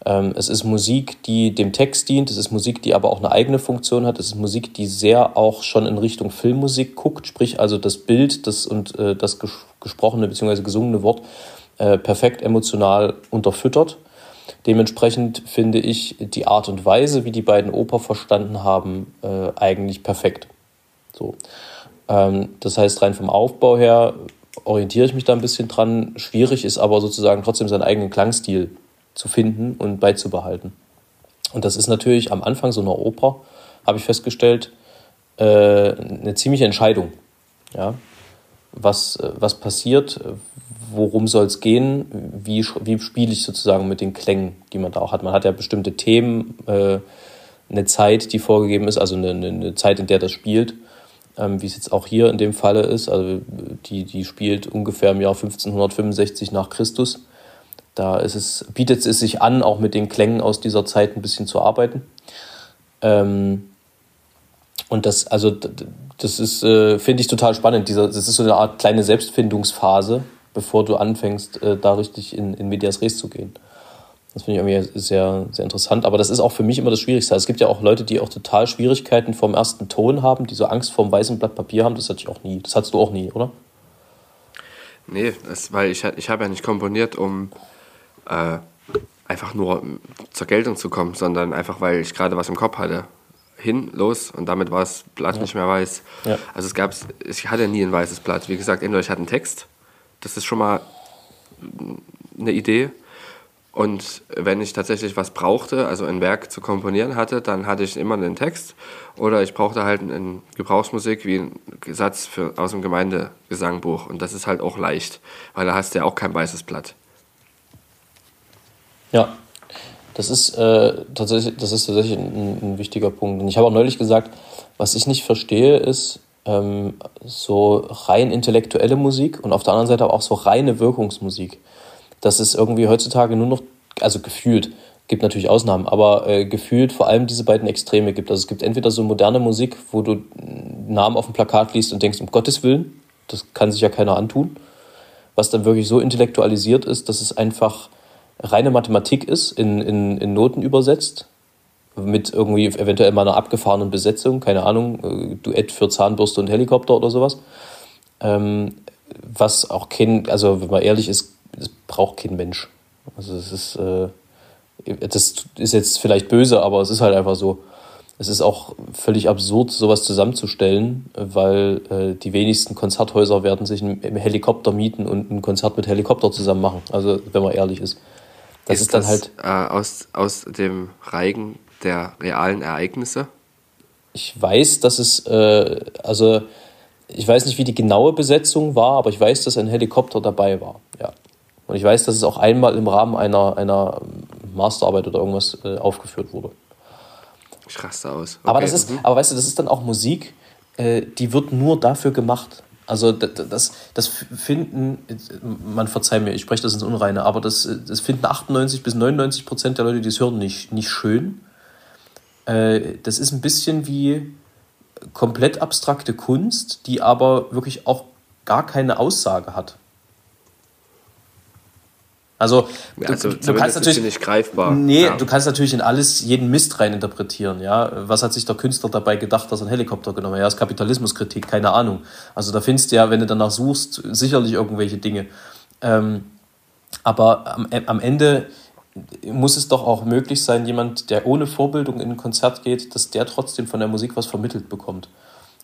Ähm, es ist Musik, die dem Text dient, es ist Musik, die aber auch eine eigene Funktion hat, es ist Musik, die sehr auch schon in Richtung Filmmusik guckt, sprich also das Bild das und äh, das gesprochene bzw. gesungene Wort perfekt emotional unterfüttert. Dementsprechend finde ich die Art und Weise, wie die beiden Oper verstanden haben, eigentlich perfekt. So. Ähm, das heißt, rein vom Aufbau her orientiere ich mich da ein bisschen dran. Schwierig ist aber sozusagen trotzdem seinen eigenen Klangstil zu finden und beizubehalten. Und das ist natürlich am Anfang so einer Oper, habe ich festgestellt, äh, eine ziemliche Entscheidung. Ja? Was, was passiert, worum soll es gehen, wie, wie spiele ich sozusagen mit den Klängen, die man da auch hat. Man hat ja bestimmte Themen, äh, eine Zeit, die vorgegeben ist, also eine, eine Zeit, in der das spielt ähm, wie es jetzt auch hier in dem Falle ist. Also die, die spielt ungefähr im Jahr 1565 nach Christus. Da ist es, bietet es sich an, auch mit den Klängen aus dieser Zeit ein bisschen zu arbeiten. Ähm, und das, also, das ist, äh, finde ich total spannend. Dieser, das ist so eine Art kleine Selbstfindungsphase, bevor du anfängst, äh, da richtig in, in Medias Res zu gehen. Das finde ich irgendwie sehr, sehr interessant. Aber das ist auch für mich immer das Schwierigste. Also es gibt ja auch Leute, die auch total Schwierigkeiten vom ersten Ton haben, die so Angst vorm weißen Blatt Papier haben. Das hatte ich auch nie. Das hattest du auch nie, oder? Nee, das, weil ich, ich habe ja nicht komponiert, um äh, einfach nur zur Geltung zu kommen, sondern einfach, weil ich gerade was im Kopf hatte. Hin, los und damit war das Blatt ja. nicht mehr weiß. Ja. Also es gab, ich hatte nie ein weißes Blatt. Wie gesagt, entweder ich hatte einen Text, das ist schon mal eine Idee, und wenn ich tatsächlich was brauchte, also ein Werk zu komponieren hatte, dann hatte ich immer einen Text. Oder ich brauchte halt eine Gebrauchsmusik wie einen Satz für, aus dem Gemeindegesangbuch. Und das ist halt auch leicht, weil da hast du ja auch kein weißes Blatt. Ja, Das ist, äh, tatsächlich, das ist tatsächlich ein, ein wichtiger Punkt. Und ich habe auch neulich gesagt, was ich nicht verstehe, ist ähm, so rein intellektuelle Musik und auf der anderen Seite aber auch so reine Wirkungsmusik. Das ist irgendwie heutzutage nur noch, also gefühlt, gibt natürlich Ausnahmen, aber äh, gefühlt vor allem diese beiden Extreme gibt. Also es gibt entweder so moderne Musik, wo du Namen auf dem Plakat liest und denkst, um Gottes Willen, das kann sich ja keiner antun, was dann wirklich so intellektualisiert ist, dass es einfach reine Mathematik ist, in, in, in Noten übersetzt, mit irgendwie eventuell mal einer abgefahrenen Besetzung, keine Ahnung, äh, Duett für Zahnbürste und Helikopter oder sowas. Ähm, was auch kein, also wenn man ehrlich ist, es braucht kein Mensch. Also es ist, äh, das ist jetzt vielleicht böse, aber es ist halt einfach so. Es ist auch völlig absurd, sowas zusammenzustellen, weil äh, die wenigsten Konzerthäuser werden sich einen Helikopter mieten und ein Konzert mit Helikopter zusammen machen. Also wenn man ehrlich ist. Das ist, ist dann das, halt. Äh, aus, aus dem Reigen der realen Ereignisse? Ich weiß, dass es, äh, also ich weiß nicht, wie die genaue Besetzung war, aber ich weiß, dass ein Helikopter dabei war. Ja. Und ich weiß, dass es auch einmal im Rahmen einer, einer Masterarbeit oder irgendwas äh, aufgeführt wurde. Ich raste aus. Okay. Aber, das ist, mhm. aber weißt du, das ist dann auch Musik, äh, die wird nur dafür gemacht. Also das, das finden, man verzeiht mir, ich spreche das ins Unreine, aber das, das finden 98 bis 99 Prozent der Leute, die es hören, nicht, nicht schön. Äh, das ist ein bisschen wie komplett abstrakte Kunst, die aber wirklich auch gar keine Aussage hat. Also, du, also du kannst natürlich nicht greifbar. Nee, ja. du kannst natürlich in alles jeden Mist rein interpretieren, ja. Was hat sich der Künstler dabei gedacht, dass er einen Helikopter genommen hat? Ja, das ist Kapitalismuskritik, keine Ahnung. Also da findest du ja, wenn du danach suchst, sicherlich irgendwelche Dinge. Ähm, aber am, am Ende muss es doch auch möglich sein, jemand, der ohne Vorbildung in ein Konzert geht, dass der trotzdem von der Musik was vermittelt bekommt.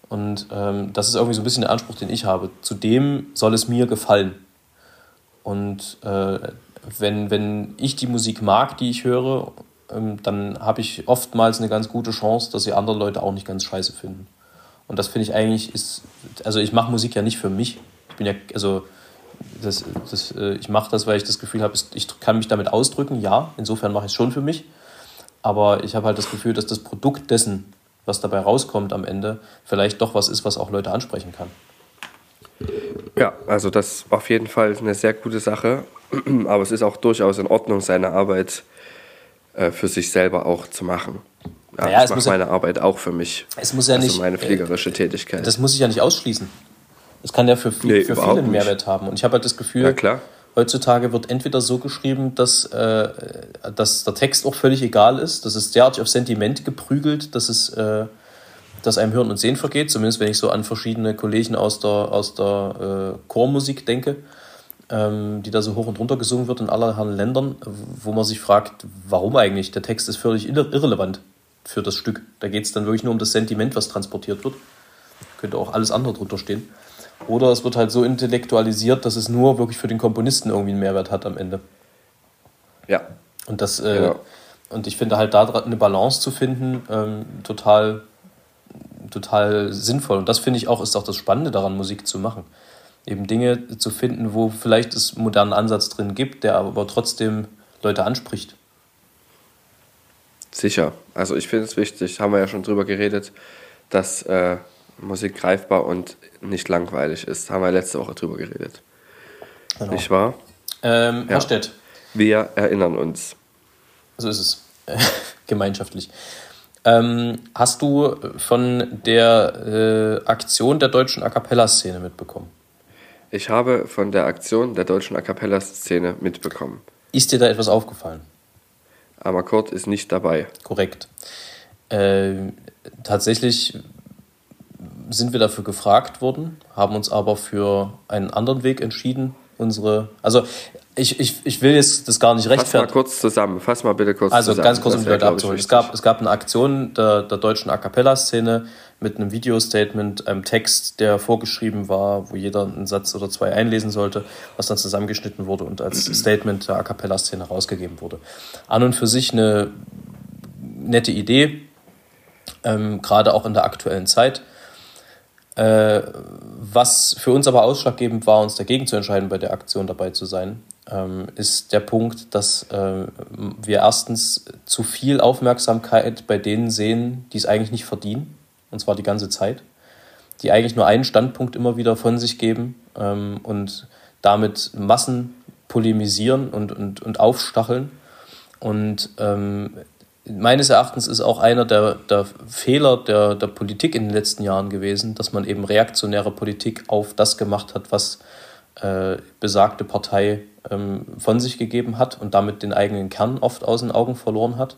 Und ähm, das ist irgendwie so ein bisschen der Anspruch, den ich habe. Zudem soll es mir gefallen. Und äh, wenn, wenn ich die Musik mag, die ich höre, ähm, dann habe ich oftmals eine ganz gute Chance, dass sie andere Leute auch nicht ganz scheiße finden. Und das finde ich eigentlich ist, also ich mache Musik ja nicht für mich. Ich bin ja, also das, das, äh, ich mache das, weil ich das Gefühl habe, ich kann mich damit ausdrücken. Ja, insofern mache ich es schon für mich. Aber ich habe halt das Gefühl, dass das Produkt dessen, was dabei rauskommt am Ende, vielleicht doch was ist, was auch Leute ansprechen kann. Ja, also das auf jeden Fall eine sehr gute Sache. Aber es ist auch durchaus in Ordnung, seine Arbeit äh, für sich selber auch zu machen. Ja, naja, ich mache meine ja, Arbeit auch für mich. Es muss ja also nicht, meine pflegerische Tätigkeit. Das muss ich ja nicht ausschließen. Das kann ja für, nee, für viele einen Mehrwert haben. Und ich habe halt das Gefühl, ja, heutzutage wird entweder so geschrieben, dass, äh, dass der Text auch völlig egal ist, dass es derartig auf Sentiment geprügelt, dass es äh, dass einem Hören und Sehen vergeht, zumindest wenn ich so an verschiedene Kollegen aus der, aus der äh, Chormusik denke, ähm, die da so hoch und runter gesungen wird in allerhand Ländern, wo man sich fragt, warum eigentlich? Der Text ist völlig irrelevant für das Stück. Da geht es dann wirklich nur um das Sentiment, was transportiert wird. Könnte auch alles andere drunter stehen. Oder es wird halt so intellektualisiert, dass es nur wirklich für den Komponisten irgendwie einen Mehrwert hat am Ende. Ja. Und das, äh, genau. und ich finde halt da eine Balance zu finden, ähm, total, total sinnvoll. Und das finde ich auch, ist auch das Spannende daran, Musik zu machen. Eben Dinge zu finden, wo vielleicht es einen modernen Ansatz drin gibt, der aber trotzdem Leute anspricht. Sicher. Also ich finde es wichtig, haben wir ja schon drüber geredet, dass äh, Musik greifbar und nicht langweilig ist. Haben wir letzte Woche drüber geredet. Genau. Nicht wahr? Ähm, Herr ja. Stett. Wir erinnern uns. So ist es. Gemeinschaftlich. Ähm, hast du von der äh, Aktion der deutschen A Cappella-Szene mitbekommen? Ich habe von der Aktion der deutschen A Cappella-Szene mitbekommen. Ist dir da etwas aufgefallen? Amakord ist nicht dabei. Korrekt. Äh, tatsächlich sind wir dafür gefragt worden, haben uns aber für einen anderen Weg entschieden. Unsere, also ich, ich, ich will jetzt das gar nicht rechtfertigen. Fass mal kurz zusammen, fass mal bitte kurz also, zusammen. Also ganz kurz, um die Leute abzuholen. Es gab, es gab eine Aktion der, der deutschen A Cappella-Szene mit einem Video-Statement, einem Text, der vorgeschrieben war, wo jeder einen Satz oder zwei einlesen sollte, was dann zusammengeschnitten wurde und als Statement der A Cappella-Szene rausgegeben wurde. An und für sich eine nette Idee, ähm, gerade auch in der aktuellen Zeit. Äh, was für uns aber ausschlaggebend war, uns dagegen zu entscheiden, bei der Aktion dabei zu sein, ähm, ist der Punkt, dass äh, wir erstens zu viel Aufmerksamkeit bei denen sehen, die es eigentlich nicht verdienen, und zwar die ganze Zeit, die eigentlich nur einen Standpunkt immer wieder von sich geben ähm, und damit Massen polemisieren und, und, und aufstacheln. Und ähm, meines Erachtens ist auch einer der, der Fehler der, der Politik in den letzten Jahren gewesen, dass man eben reaktionäre Politik auf das gemacht hat, was äh, besagte Partei ähm, von sich gegeben hat und damit den eigenen Kern oft aus den Augen verloren hat.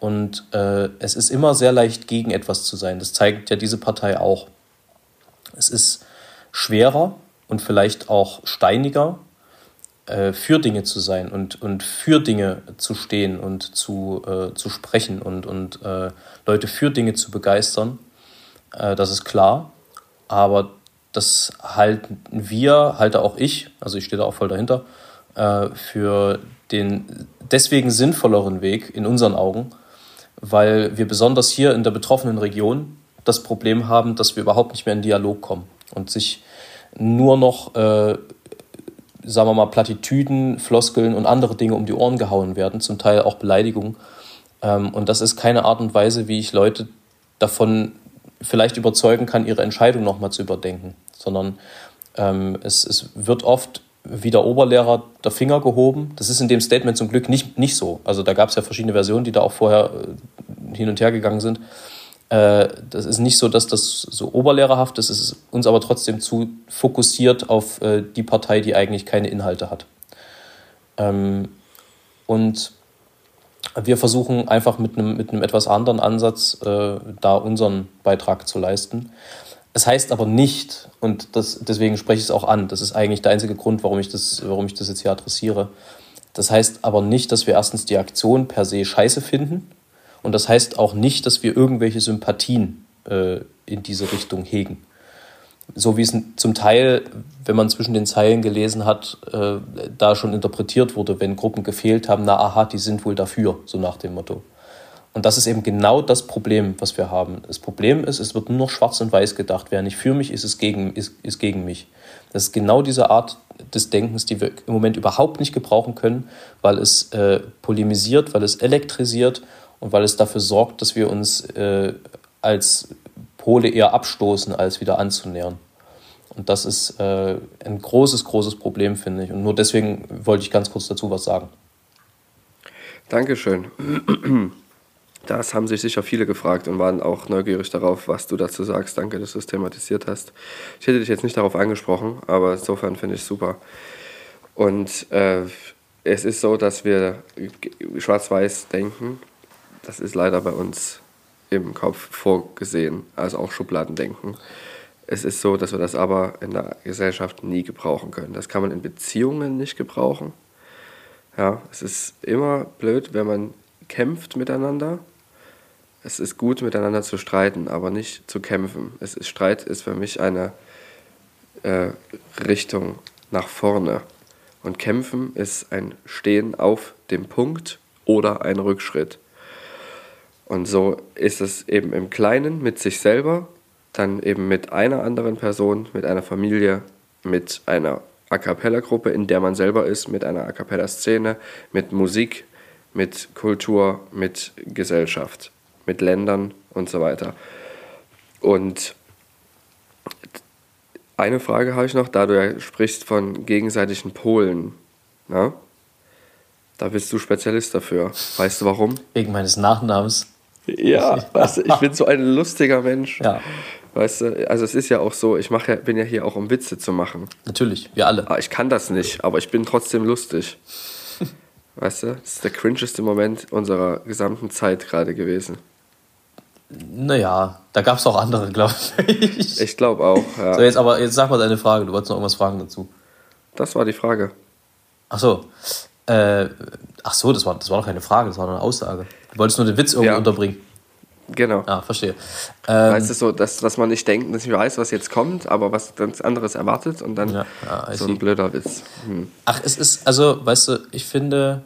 Und äh, es ist immer sehr leicht, gegen etwas zu sein. Das zeigt ja diese Partei auch. Es ist schwerer und vielleicht auch steiniger, äh, für Dinge zu sein und, und für Dinge zu stehen und zu, äh, zu sprechen und, und äh, Leute für Dinge zu begeistern. Äh, das ist klar. Aber das halten wir, halte auch ich, also ich stehe da auch voll dahinter, äh, für den deswegen sinnvolleren Weg in unseren Augen, weil wir besonders hier in der betroffenen Region das Problem haben, dass wir überhaupt nicht mehr in Dialog kommen und sich nur noch, äh, sagen wir mal, Plattitüden, Floskeln und andere Dinge um die Ohren gehauen werden, zum Teil auch Beleidigungen. Ähm, und das ist keine Art und Weise, wie ich Leute davon vielleicht überzeugen kann, ihre Entscheidung nochmal zu überdenken, sondern ähm, es, es wird oft wie der Oberlehrer der Finger gehoben. Das ist in dem Statement zum Glück nicht, nicht so. Also da gab es ja verschiedene Versionen, die da auch vorher äh, hin und her gegangen sind. Äh, das ist nicht so, dass das so oberlehrerhaft ist, es ist uns aber trotzdem zu fokussiert auf äh, die Partei, die eigentlich keine Inhalte hat. Ähm, und wir versuchen einfach mit einem, mit etwas anderen Ansatz äh, da unseren Beitrag zu leisten. Es heißt aber nicht, und das, deswegen spreche ich es auch an, das ist eigentlich der einzige Grund, warum ich das, warum ich das jetzt hier adressiere. Das heißt aber nicht, dass wir erstens die Aktion per se scheiße finden. Und das heißt auch nicht, dass wir irgendwelche Sympathien äh, in diese Richtung hegen. So wie es zum Teil, wenn man zwischen den Zeilen gelesen hat, äh, da schon interpretiert wurde, wenn Gruppen gefehlt haben, na aha, die sind wohl dafür, so nach dem Motto. Und das ist eben genau das Problem, was wir haben. Das Problem ist, es wird nur noch schwarz und weiß gedacht. Wer nicht für mich ist, ist gegen, ist, ist gegen mich. Das ist genau diese Art des Denkens, die wir im Moment überhaupt nicht gebrauchen können, weil es äh, polemisiert, weil es elektrisiert und weil es dafür sorgt, dass wir uns äh, als Pole eher abstoßen, als wieder anzunähern. Und das ist äh, ein großes, großes Problem, finde ich. Und nur deswegen wollte ich ganz kurz dazu was sagen. Dankeschön. Das haben sich sicher viele gefragt und waren auch neugierig darauf, was du dazu sagst. Danke, dass du es thematisiert hast. Ich hätte dich jetzt nicht darauf angesprochen, aber insofern finde ich es super. Und äh, es ist so, dass wir schwarz-weiß denken. Das ist leider bei uns im Kopf vorgesehen, also auch Schubladendenken. Es ist so, dass wir das aber in der Gesellschaft nie gebrauchen können. Das kann man in Beziehungen nicht gebrauchen. Ja, es ist immer blöd, wenn man kämpft miteinander es ist gut, miteinander zu streiten, aber nicht zu kämpfen. Es ist, Streit ist für mich eine äh, Richtung nach vorne. Und kämpfen ist ein Stehen auf dem Punkt oder ein Rückschritt. Und so ist es eben im Kleinen mit sich selber, dann eben mit einer anderen Person, mit einer Familie, mit einer A cappella-Gruppe, in der man selber ist, mit einer A cappella-Szene, mit Musik, mit Kultur, mit Gesellschaft mit Ländern und so weiter. Und eine Frage habe ich noch, da du ja sprichst von gegenseitigen Polen. Na? Da bist du Spezialist dafür. Weißt du warum? Wegen meines Nachnamens. Ja, weißt du, ich bin so ein lustiger Mensch. Ja. Weißt du, also es ist ja auch so, ich mach ja, bin ja hier auch, um Witze zu machen. Natürlich, wir alle. Ah, ich kann das nicht, aber ich bin trotzdem lustig. weißt du, das ist der cringeste Moment unserer gesamten Zeit gerade gewesen. Naja, da gab es auch andere, glaube ich. Ich glaube auch, ja. So, jetzt aber, jetzt sag mal deine Frage. Du wolltest noch irgendwas fragen dazu. Das war die Frage. Ach so. Äh, ach so, das war, das war doch keine Frage, das war eine Aussage. Du wolltest nur den Witz irgendwie ja. unterbringen. Genau. Ah, verstehe. Ähm, heißt es so, dass, dass man nicht denkt, dass ich weiß, was jetzt kommt, aber was ganz anderes erwartet und dann ja, ja, so ein blöder Witz. Hm. Ach, es ist, also, weißt du, ich finde,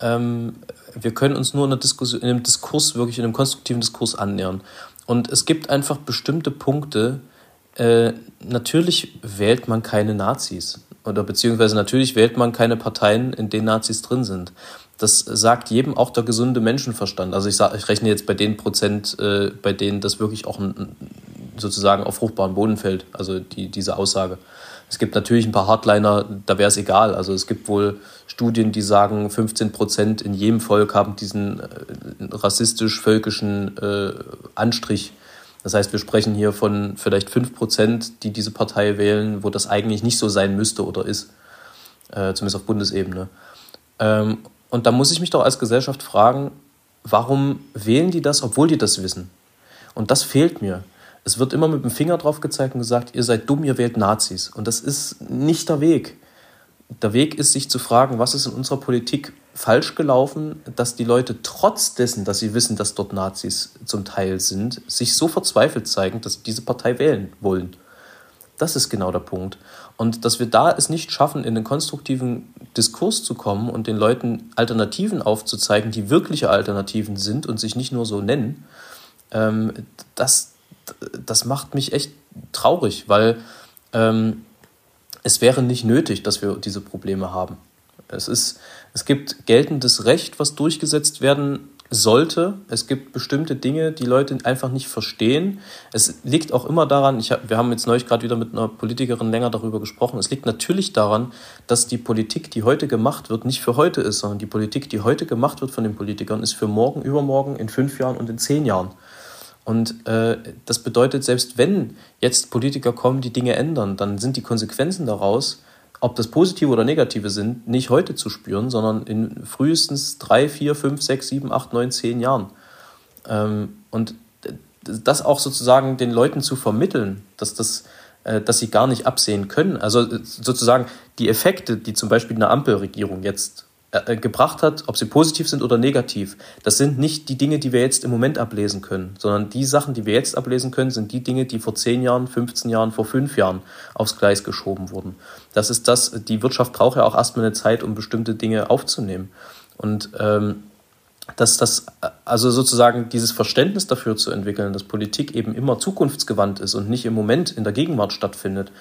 ähm, wir können uns nur in, in einem Diskurs, wirklich in einem konstruktiven Diskurs annähern. Und es gibt einfach bestimmte Punkte, äh, natürlich wählt man keine Nazis. Oder beziehungsweise natürlich wählt man keine Parteien, in denen Nazis drin sind. Das sagt jedem auch der gesunde Menschenverstand. Also ich, sag, ich rechne jetzt bei den Prozent, äh, bei denen das wirklich auch ein, sozusagen auf fruchtbaren Boden fällt, also die, diese Aussage. Es gibt natürlich ein paar Hardliner, da wäre es egal. Also es gibt wohl Studien, die sagen, 15 Prozent in jedem Volk haben diesen äh, rassistisch-völkischen äh, Anstrich. Das heißt, wir sprechen hier von vielleicht 5 Prozent, die diese Partei wählen, wo das eigentlich nicht so sein müsste oder ist. Äh, zumindest auf Bundesebene. Ähm, und da muss ich mich doch als Gesellschaft fragen, warum wählen die das, obwohl die das wissen? Und das fehlt mir. Es wird immer mit dem Finger drauf gezeigt und gesagt, ihr seid dumm, ihr wählt Nazis. Und das ist nicht der Weg. Der Weg ist, sich zu fragen, was ist in unserer Politik falsch gelaufen, dass die Leute trotz dessen, dass sie wissen, dass dort Nazis zum Teil sind, sich so verzweifelt zeigen, dass sie diese Partei wählen wollen. Das ist genau der Punkt. Und dass wir da es nicht schaffen, in den konstruktiven Diskurs zu kommen und den Leuten Alternativen aufzuzeigen, die wirkliche Alternativen sind und sich nicht nur so nennen, ähm, das, das macht mich echt traurig, weil ähm, es wäre nicht nötig, dass wir diese Probleme haben. Es, ist, es gibt geltendes Recht, was durchgesetzt werden sollte. Es gibt bestimmte Dinge, die Leute einfach nicht verstehen. Es liegt auch immer daran, ich hab, wir haben jetzt neulich gerade wieder mit einer Politikerin länger darüber gesprochen, es liegt natürlich daran, dass die Politik, die heute gemacht wird, nicht für heute ist, sondern die Politik, die heute gemacht wird von den Politikern, ist für morgen, übermorgen, in fünf Jahren und in zehn Jahren. Und äh, das bedeutet, selbst wenn jetzt Politiker kommen, die Dinge ändern, dann sind die Konsequenzen daraus, ob das positive oder negative sind, nicht heute zu spüren, sondern in frühestens drei, vier, fünf, sechs, sieben, acht, neun, zehn Jahren. Ähm, und das auch sozusagen den Leuten zu vermitteln, dass das äh, dass sie gar nicht absehen können. Also äh, sozusagen die Effekte, die zum Beispiel eine Ampelregierung jetzt äh, gebracht hat, ob sie positiv sind oder negativ, das sind nicht die Dinge, die wir jetzt im Moment ablesen können, sondern die Sachen, die wir jetzt ablesen können, sind die Dinge, die vor 10 Jahren, 15 Jahren, vor 5 Jahren aufs Gleis geschoben wurden. Das ist das, die Wirtschaft braucht ja auch erstmal eine Zeit, um bestimmte Dinge aufzunehmen. Und ähm, dass das, also sozusagen dieses Verständnis dafür zu entwickeln, dass Politik eben immer zukunftsgewandt ist und nicht im Moment in der Gegenwart stattfindet,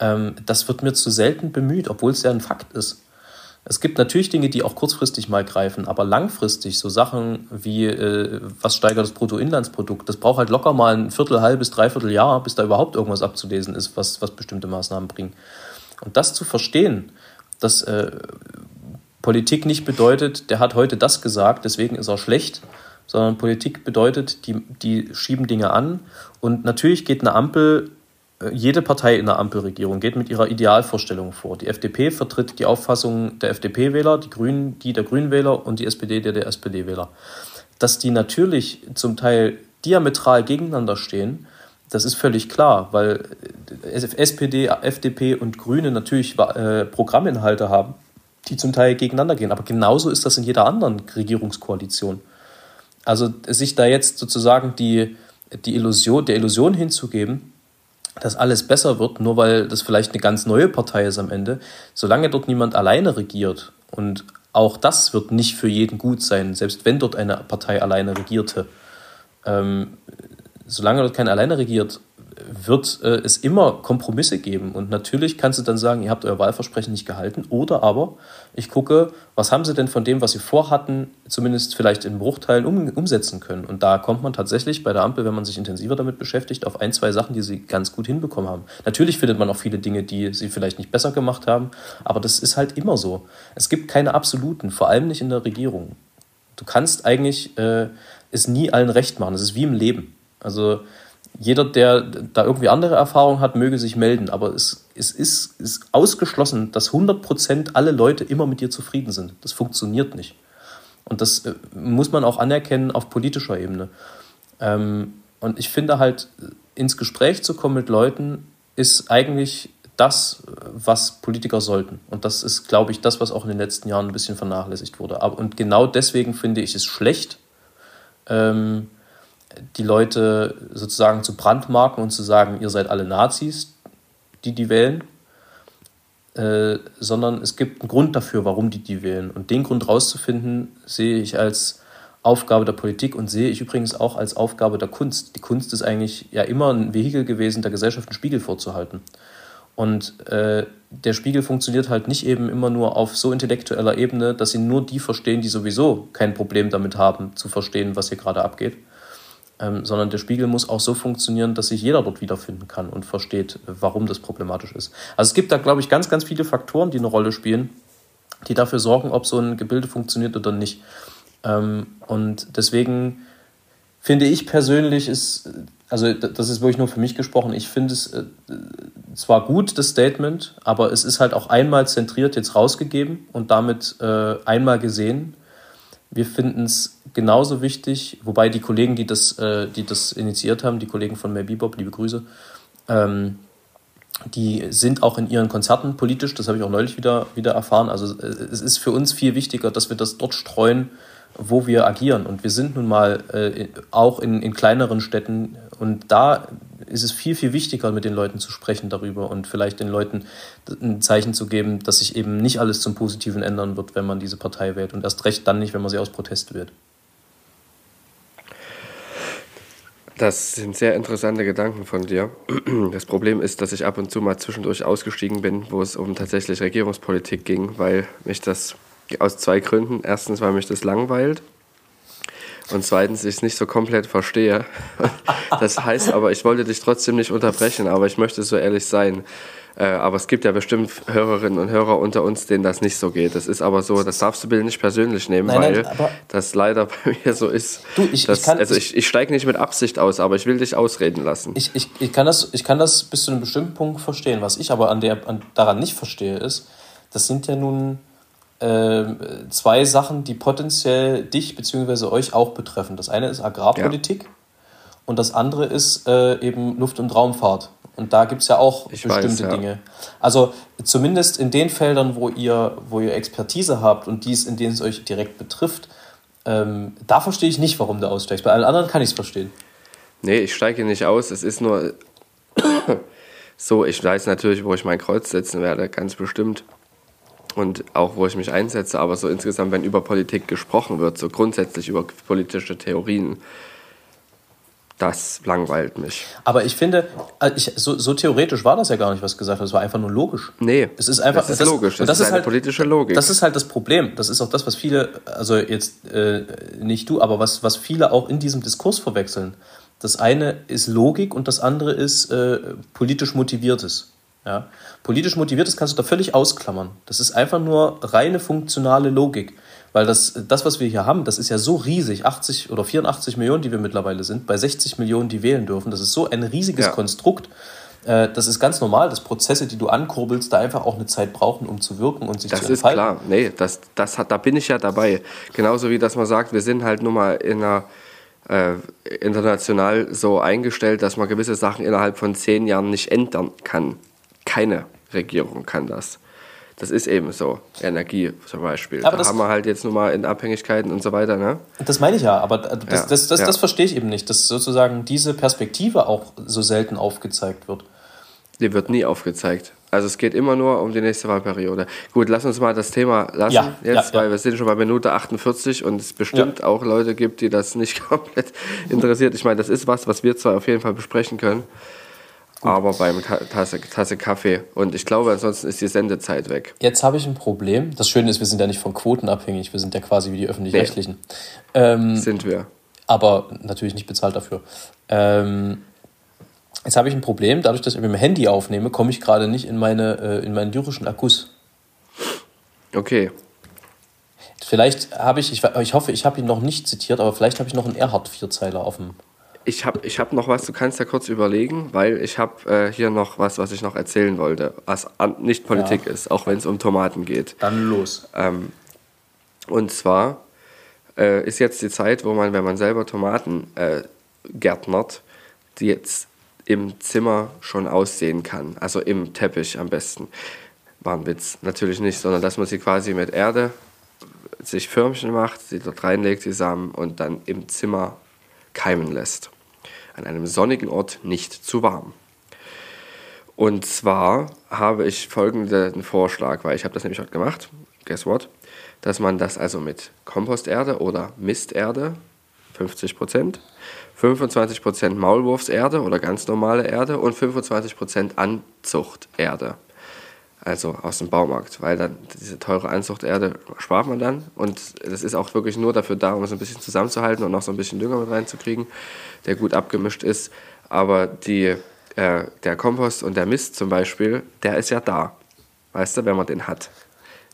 ähm, das wird mir zu selten bemüht, obwohl es ja ein Fakt ist. Es gibt natürlich Dinge, die auch kurzfristig mal greifen, aber langfristig, so Sachen wie, äh, was steigert das Bruttoinlandsprodukt, das braucht halt locker mal ein Viertel, halbes, dreiviertel Jahr, bis da überhaupt irgendwas abzulesen ist, was, was bestimmte Maßnahmen bringen. Und das zu verstehen, dass äh, Politik nicht bedeutet, der hat heute das gesagt, deswegen ist er schlecht, sondern Politik bedeutet, die, die schieben Dinge an. Und natürlich geht eine Ampel jede Partei in der Ampelregierung geht mit ihrer Idealvorstellung vor. Die FDP vertritt die Auffassung der FDP-Wähler, die Grünen die der Grünen-Wähler und die SPD der der SPD-Wähler. Dass die natürlich zum Teil diametral gegeneinander stehen, das ist völlig klar, weil SPD, FDP und Grüne natürlich äh, Programminhalte haben, die zum Teil gegeneinander gehen. Aber genauso ist das in jeder anderen Regierungskoalition. Also sich da jetzt sozusagen die, die Illusion, der Illusion hinzugeben, dass alles besser wird, nur weil das vielleicht eine ganz neue Partei ist am Ende. Solange dort niemand alleine regiert und auch das wird nicht für jeden gut sein, selbst wenn dort eine Partei alleine regierte. Ähm, solange dort keiner alleine regiert, wird äh, es immer Kompromisse geben. Und natürlich kannst du dann sagen, ihr habt euer Wahlversprechen nicht gehalten. Oder aber ich gucke, was haben sie denn von dem, was sie vorhatten, zumindest vielleicht in Bruchteilen um, umsetzen können. Und da kommt man tatsächlich bei der Ampel, wenn man sich intensiver damit beschäftigt, auf ein, zwei Sachen, die sie ganz gut hinbekommen haben. Natürlich findet man auch viele Dinge, die sie vielleicht nicht besser gemacht haben. Aber das ist halt immer so. Es gibt keine absoluten, vor allem nicht in der Regierung. Du kannst eigentlich äh, es nie allen recht machen. Es ist wie im Leben. Also jeder, der da irgendwie andere Erfahrungen hat, möge sich melden. Aber es, es ist, ist ausgeschlossen, dass 100% alle Leute immer mit dir zufrieden sind. Das funktioniert nicht. Und das äh, muss man auch anerkennen auf politischer Ebene. Ähm, und ich finde halt, ins Gespräch zu kommen mit Leuten ist eigentlich das, was Politiker sollten. Und das ist, glaube ich, das, was auch in den letzten Jahren ein bisschen vernachlässigt wurde. Und genau deswegen finde ich es schlecht, ähm, die Leute sozusagen zu brandmarken und zu sagen, ihr seid alle Nazis, die die wählen, äh, sondern es gibt einen Grund dafür, warum die die wählen. Und den Grund rauszufinden, sehe ich als Aufgabe der Politik und sehe ich übrigens auch als Aufgabe der Kunst. Die Kunst ist eigentlich ja immer ein Vehikel gewesen, der Gesellschaft einen Spiegel vorzuhalten. Und äh, der Spiegel funktioniert halt nicht eben immer nur auf so intellektueller Ebene, dass ihn nur die verstehen, die sowieso kein Problem damit haben, zu verstehen, was hier gerade abgeht. Ähm, sondern der Spiegel muss auch so funktionieren, dass sich jeder dort wiederfinden kann und versteht, warum das problematisch ist. Also es gibt da, glaube ich, ganz, ganz viele Faktoren, die eine Rolle spielen, die dafür sorgen, ob so ein Gebilde funktioniert oder nicht. Ähm, und deswegen finde ich persönlich ist also das ist wirklich nur für mich gesprochen, ich finde es äh, zwar gut, das Statement, aber es ist halt auch einmal zentriert jetzt rausgegeben und damit äh, einmal gesehen. Wir finden es genauso wichtig, wobei die Kollegen, die das, äh, die das initiiert haben, die Kollegen von Mel Bebop, liebe Grüße, ähm, die sind auch in ihren Konzerten politisch, das habe ich auch neulich wieder, wieder erfahren. Also äh, es ist für uns viel wichtiger, dass wir das dort streuen, wo wir agieren. Und wir sind nun mal äh, auch in, in kleineren Städten und da ist es viel, viel wichtiger, mit den Leuten zu sprechen darüber und vielleicht den Leuten ein Zeichen zu geben, dass sich eben nicht alles zum Positiven ändern wird, wenn man diese Partei wählt und erst recht dann nicht, wenn man sie aus Protest wählt. Das sind sehr interessante Gedanken von dir. Das Problem ist, dass ich ab und zu mal zwischendurch ausgestiegen bin, wo es um tatsächlich Regierungspolitik ging, weil mich das aus zwei Gründen. Erstens, weil mich das langweilt und zweitens, ich es nicht so komplett verstehe. Das heißt aber, ich wollte dich trotzdem nicht unterbrechen, aber ich möchte so ehrlich sein. Äh, aber es gibt ja bestimmt Hörerinnen und Hörer unter uns, denen das nicht so geht. Das ist aber so, das darfst du bitte nicht persönlich nehmen, nein, weil nein, das leider bei mir so ist. Du, ich, dass, ich kann, also ich, ich steige nicht mit Absicht aus, aber ich will dich ausreden lassen. Ich, ich, ich, kann das, ich kann das bis zu einem bestimmten Punkt verstehen. Was ich aber an der, an, daran nicht verstehe, ist, das sind ja nun zwei Sachen, die potenziell dich bzw. euch auch betreffen. Das eine ist Agrarpolitik ja. und das andere ist äh, eben Luft- und Raumfahrt. Und da gibt es ja auch ich bestimmte weiß, ja. Dinge. Also zumindest in den Feldern, wo ihr, wo ihr Expertise habt und dies, in denen es euch direkt betrifft, ähm, da verstehe ich nicht, warum du aussteigst. Bei allen anderen kann ich es verstehen. Nee, ich steige nicht aus. Es ist nur so, ich weiß natürlich, wo ich mein Kreuz setzen werde, ganz bestimmt und auch wo ich mich einsetze, aber so insgesamt, wenn über Politik gesprochen wird, so grundsätzlich über politische Theorien, das langweilt mich. Aber ich finde, äh, ich, so, so, theoretisch war das ja gar nicht, was gesagt hat. Es war einfach nur logisch. Nee, es ist einfach, das ist das, logisch. Das, das ist, eine halt, politische Logik. Das ist halt das Problem. Das ist auch das, was viele, also jetzt äh, nicht du, aber was, was viele auch in diesem Diskurs verwechseln. Das eine ist Logik und das andere ist äh, politisch motiviertes. Ja? Politisch motiviertes kannst du da völlig ausklammern. Das ist einfach nur reine funktionale Logik. Weil das, das, was wir hier haben, das ist ja so riesig, 80 oder 84 Millionen, die wir mittlerweile sind, bei 60 Millionen, die wählen dürfen. Das ist so ein riesiges ja. Konstrukt. Äh, das ist ganz normal, dass Prozesse, die du ankurbelst, da einfach auch eine Zeit brauchen, um zu wirken und sich das zu entfalten. Das ist klar. Nee, das, das hat, da bin ich ja dabei. Genauso wie, dass man sagt, wir sind halt nun mal in einer äh, international so eingestellt, dass man gewisse Sachen innerhalb von zehn Jahren nicht ändern kann keine Regierung kann das. Das ist eben so. Energie zum Beispiel. Aber da haben wir halt jetzt nur mal in Abhängigkeiten und so weiter. Ne? Das meine ich ja, aber das, ja, das, das, ja. das verstehe ich eben nicht, dass sozusagen diese Perspektive auch so selten aufgezeigt wird. Die wird nie aufgezeigt. Also es geht immer nur um die nächste Wahlperiode. Gut, lass uns mal das Thema lassen ja, jetzt, weil wir sind schon bei Minute 48 und es bestimmt auch Leute gibt, die das nicht komplett interessiert. Ich meine, das ist was, was wir zwar auf jeden Fall besprechen können aber beim Tasse, Tasse Kaffee. Und ich glaube, ansonsten ist die Sendezeit weg. Jetzt habe ich ein Problem. Das Schöne ist, wir sind ja nicht von Quoten abhängig. Wir sind ja quasi wie die Öffentlich-Rechtlichen. Nee. Ähm, sind wir. Aber natürlich nicht bezahlt dafür. Ähm, jetzt habe ich ein Problem. Dadurch, dass ich mit dem Handy aufnehme, komme ich gerade nicht in, meine, äh, in meinen lyrischen Akkus. Okay. Vielleicht habe ich, ich, ich hoffe, ich habe ihn noch nicht zitiert, aber vielleicht habe ich noch einen Erhard-Vierzeiler auf dem ich habe ich hab noch was, du kannst ja kurz überlegen, weil ich habe äh, hier noch was, was ich noch erzählen wollte, was an, nicht Politik ja. ist, auch wenn es um Tomaten geht. Dann los. Ähm, und zwar äh, ist jetzt die Zeit, wo man, wenn man selber Tomaten äh, gärtnert, die jetzt im Zimmer schon aussehen kann, also im Teppich am besten. War ein Witz, natürlich nicht, sondern dass man sie quasi mit Erde sich Förmchen macht, sie dort reinlegt, die Samen und dann im Zimmer keimen lässt. An einem sonnigen Ort nicht zu warm. Und zwar habe ich folgenden Vorschlag, weil ich habe das nämlich heute gemacht. Guess what? Dass man das also mit Komposterde oder Misterde, 50 Prozent, 25 Prozent Maulwurfserde oder ganz normale Erde und 25 Prozent Anzuchterde. Also aus dem Baumarkt, weil dann diese teure Anzuchterde spart man dann und das ist auch wirklich nur dafür da, um es ein bisschen zusammenzuhalten und noch so ein bisschen Dünger mit reinzukriegen, der gut abgemischt ist. Aber die, äh, der Kompost und der Mist zum Beispiel, der ist ja da, weißt du, wenn man den hat.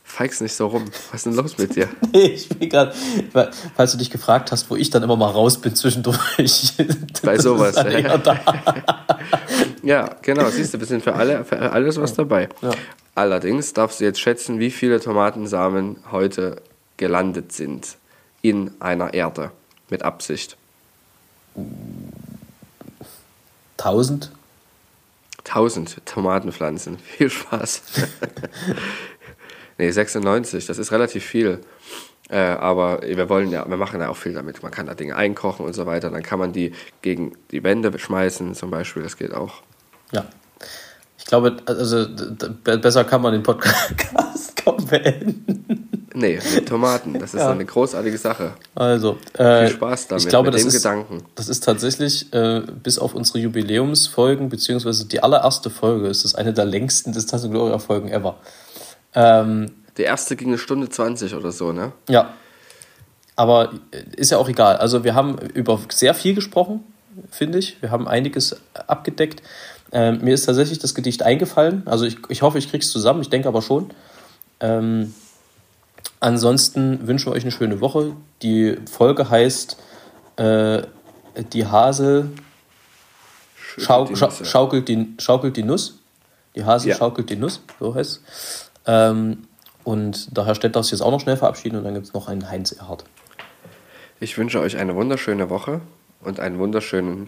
Feigst nicht so rum. Was ist denn los mit dir? Nee, ich bin gerade, falls du dich gefragt hast, wo ich dann immer mal raus bin zwischendurch. Bei sowas. Ja. ja, genau. Siehst du, wir sind für, alle, für alles was dabei. Ja. Allerdings darfst du jetzt schätzen, wie viele Tomatensamen heute gelandet sind in einer Erde mit Absicht. Tausend? Tausend Tomatenpflanzen. Viel Spaß. Nee, 96, das ist relativ viel. Äh, aber wir wollen ja, wir machen ja auch viel damit. Man kann da Dinge einkochen und so weiter. Dann kann man die gegen die Wände schmeißen, zum Beispiel. Das geht auch. Ja. Ich glaube, also besser kann man den Podcast kaum beenden. Nee, mit Tomaten. Das ist ja. eine großartige Sache. Also, äh, viel Spaß damit, ich glaube, das dem ist, Gedanken. Das ist tatsächlich, äh, bis auf unsere Jubiläumsfolgen, beziehungsweise die allererste Folge, ist das eine der längsten Distanz Gloria-Folgen ever. Ähm, die erste ging eine Stunde 20 oder so, ne? Ja. Aber ist ja auch egal. Also wir haben über sehr viel gesprochen, finde ich. Wir haben einiges abgedeckt. Ähm, mir ist tatsächlich das Gedicht eingefallen. Also ich, ich hoffe, ich krieg's zusammen. Ich denke aber schon. Ähm, ansonsten wünschen wir euch eine schöne Woche. Die Folge heißt äh, Die Hasel schau, schau, schaukelt, die, schaukelt die Nuss. Die Hasel ja. schaukelt die Nuss, so heißt es. Ähm, und der Herr Stett darf sich jetzt auch noch schnell verabschieden und dann gibt es noch einen Heinz Erhard. Ich wünsche euch eine wunderschöne Woche und einen wunderschönen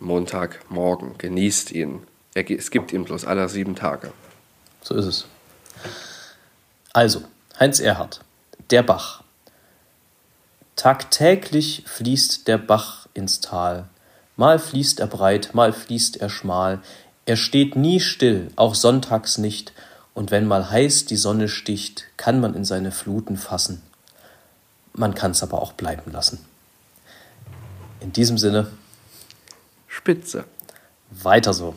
Montagmorgen. Genießt ihn. Es gibt ihn bloß alle sieben Tage. So ist es. Also, Heinz Erhard, der Bach. Tagtäglich fließt der Bach ins Tal. Mal fließt er breit, mal fließt er schmal. Er steht nie still, auch sonntags nicht, und wenn mal heiß die Sonne sticht, kann man in seine Fluten fassen. Man kann es aber auch bleiben lassen. In diesem Sinne. Spitze. Weiter so.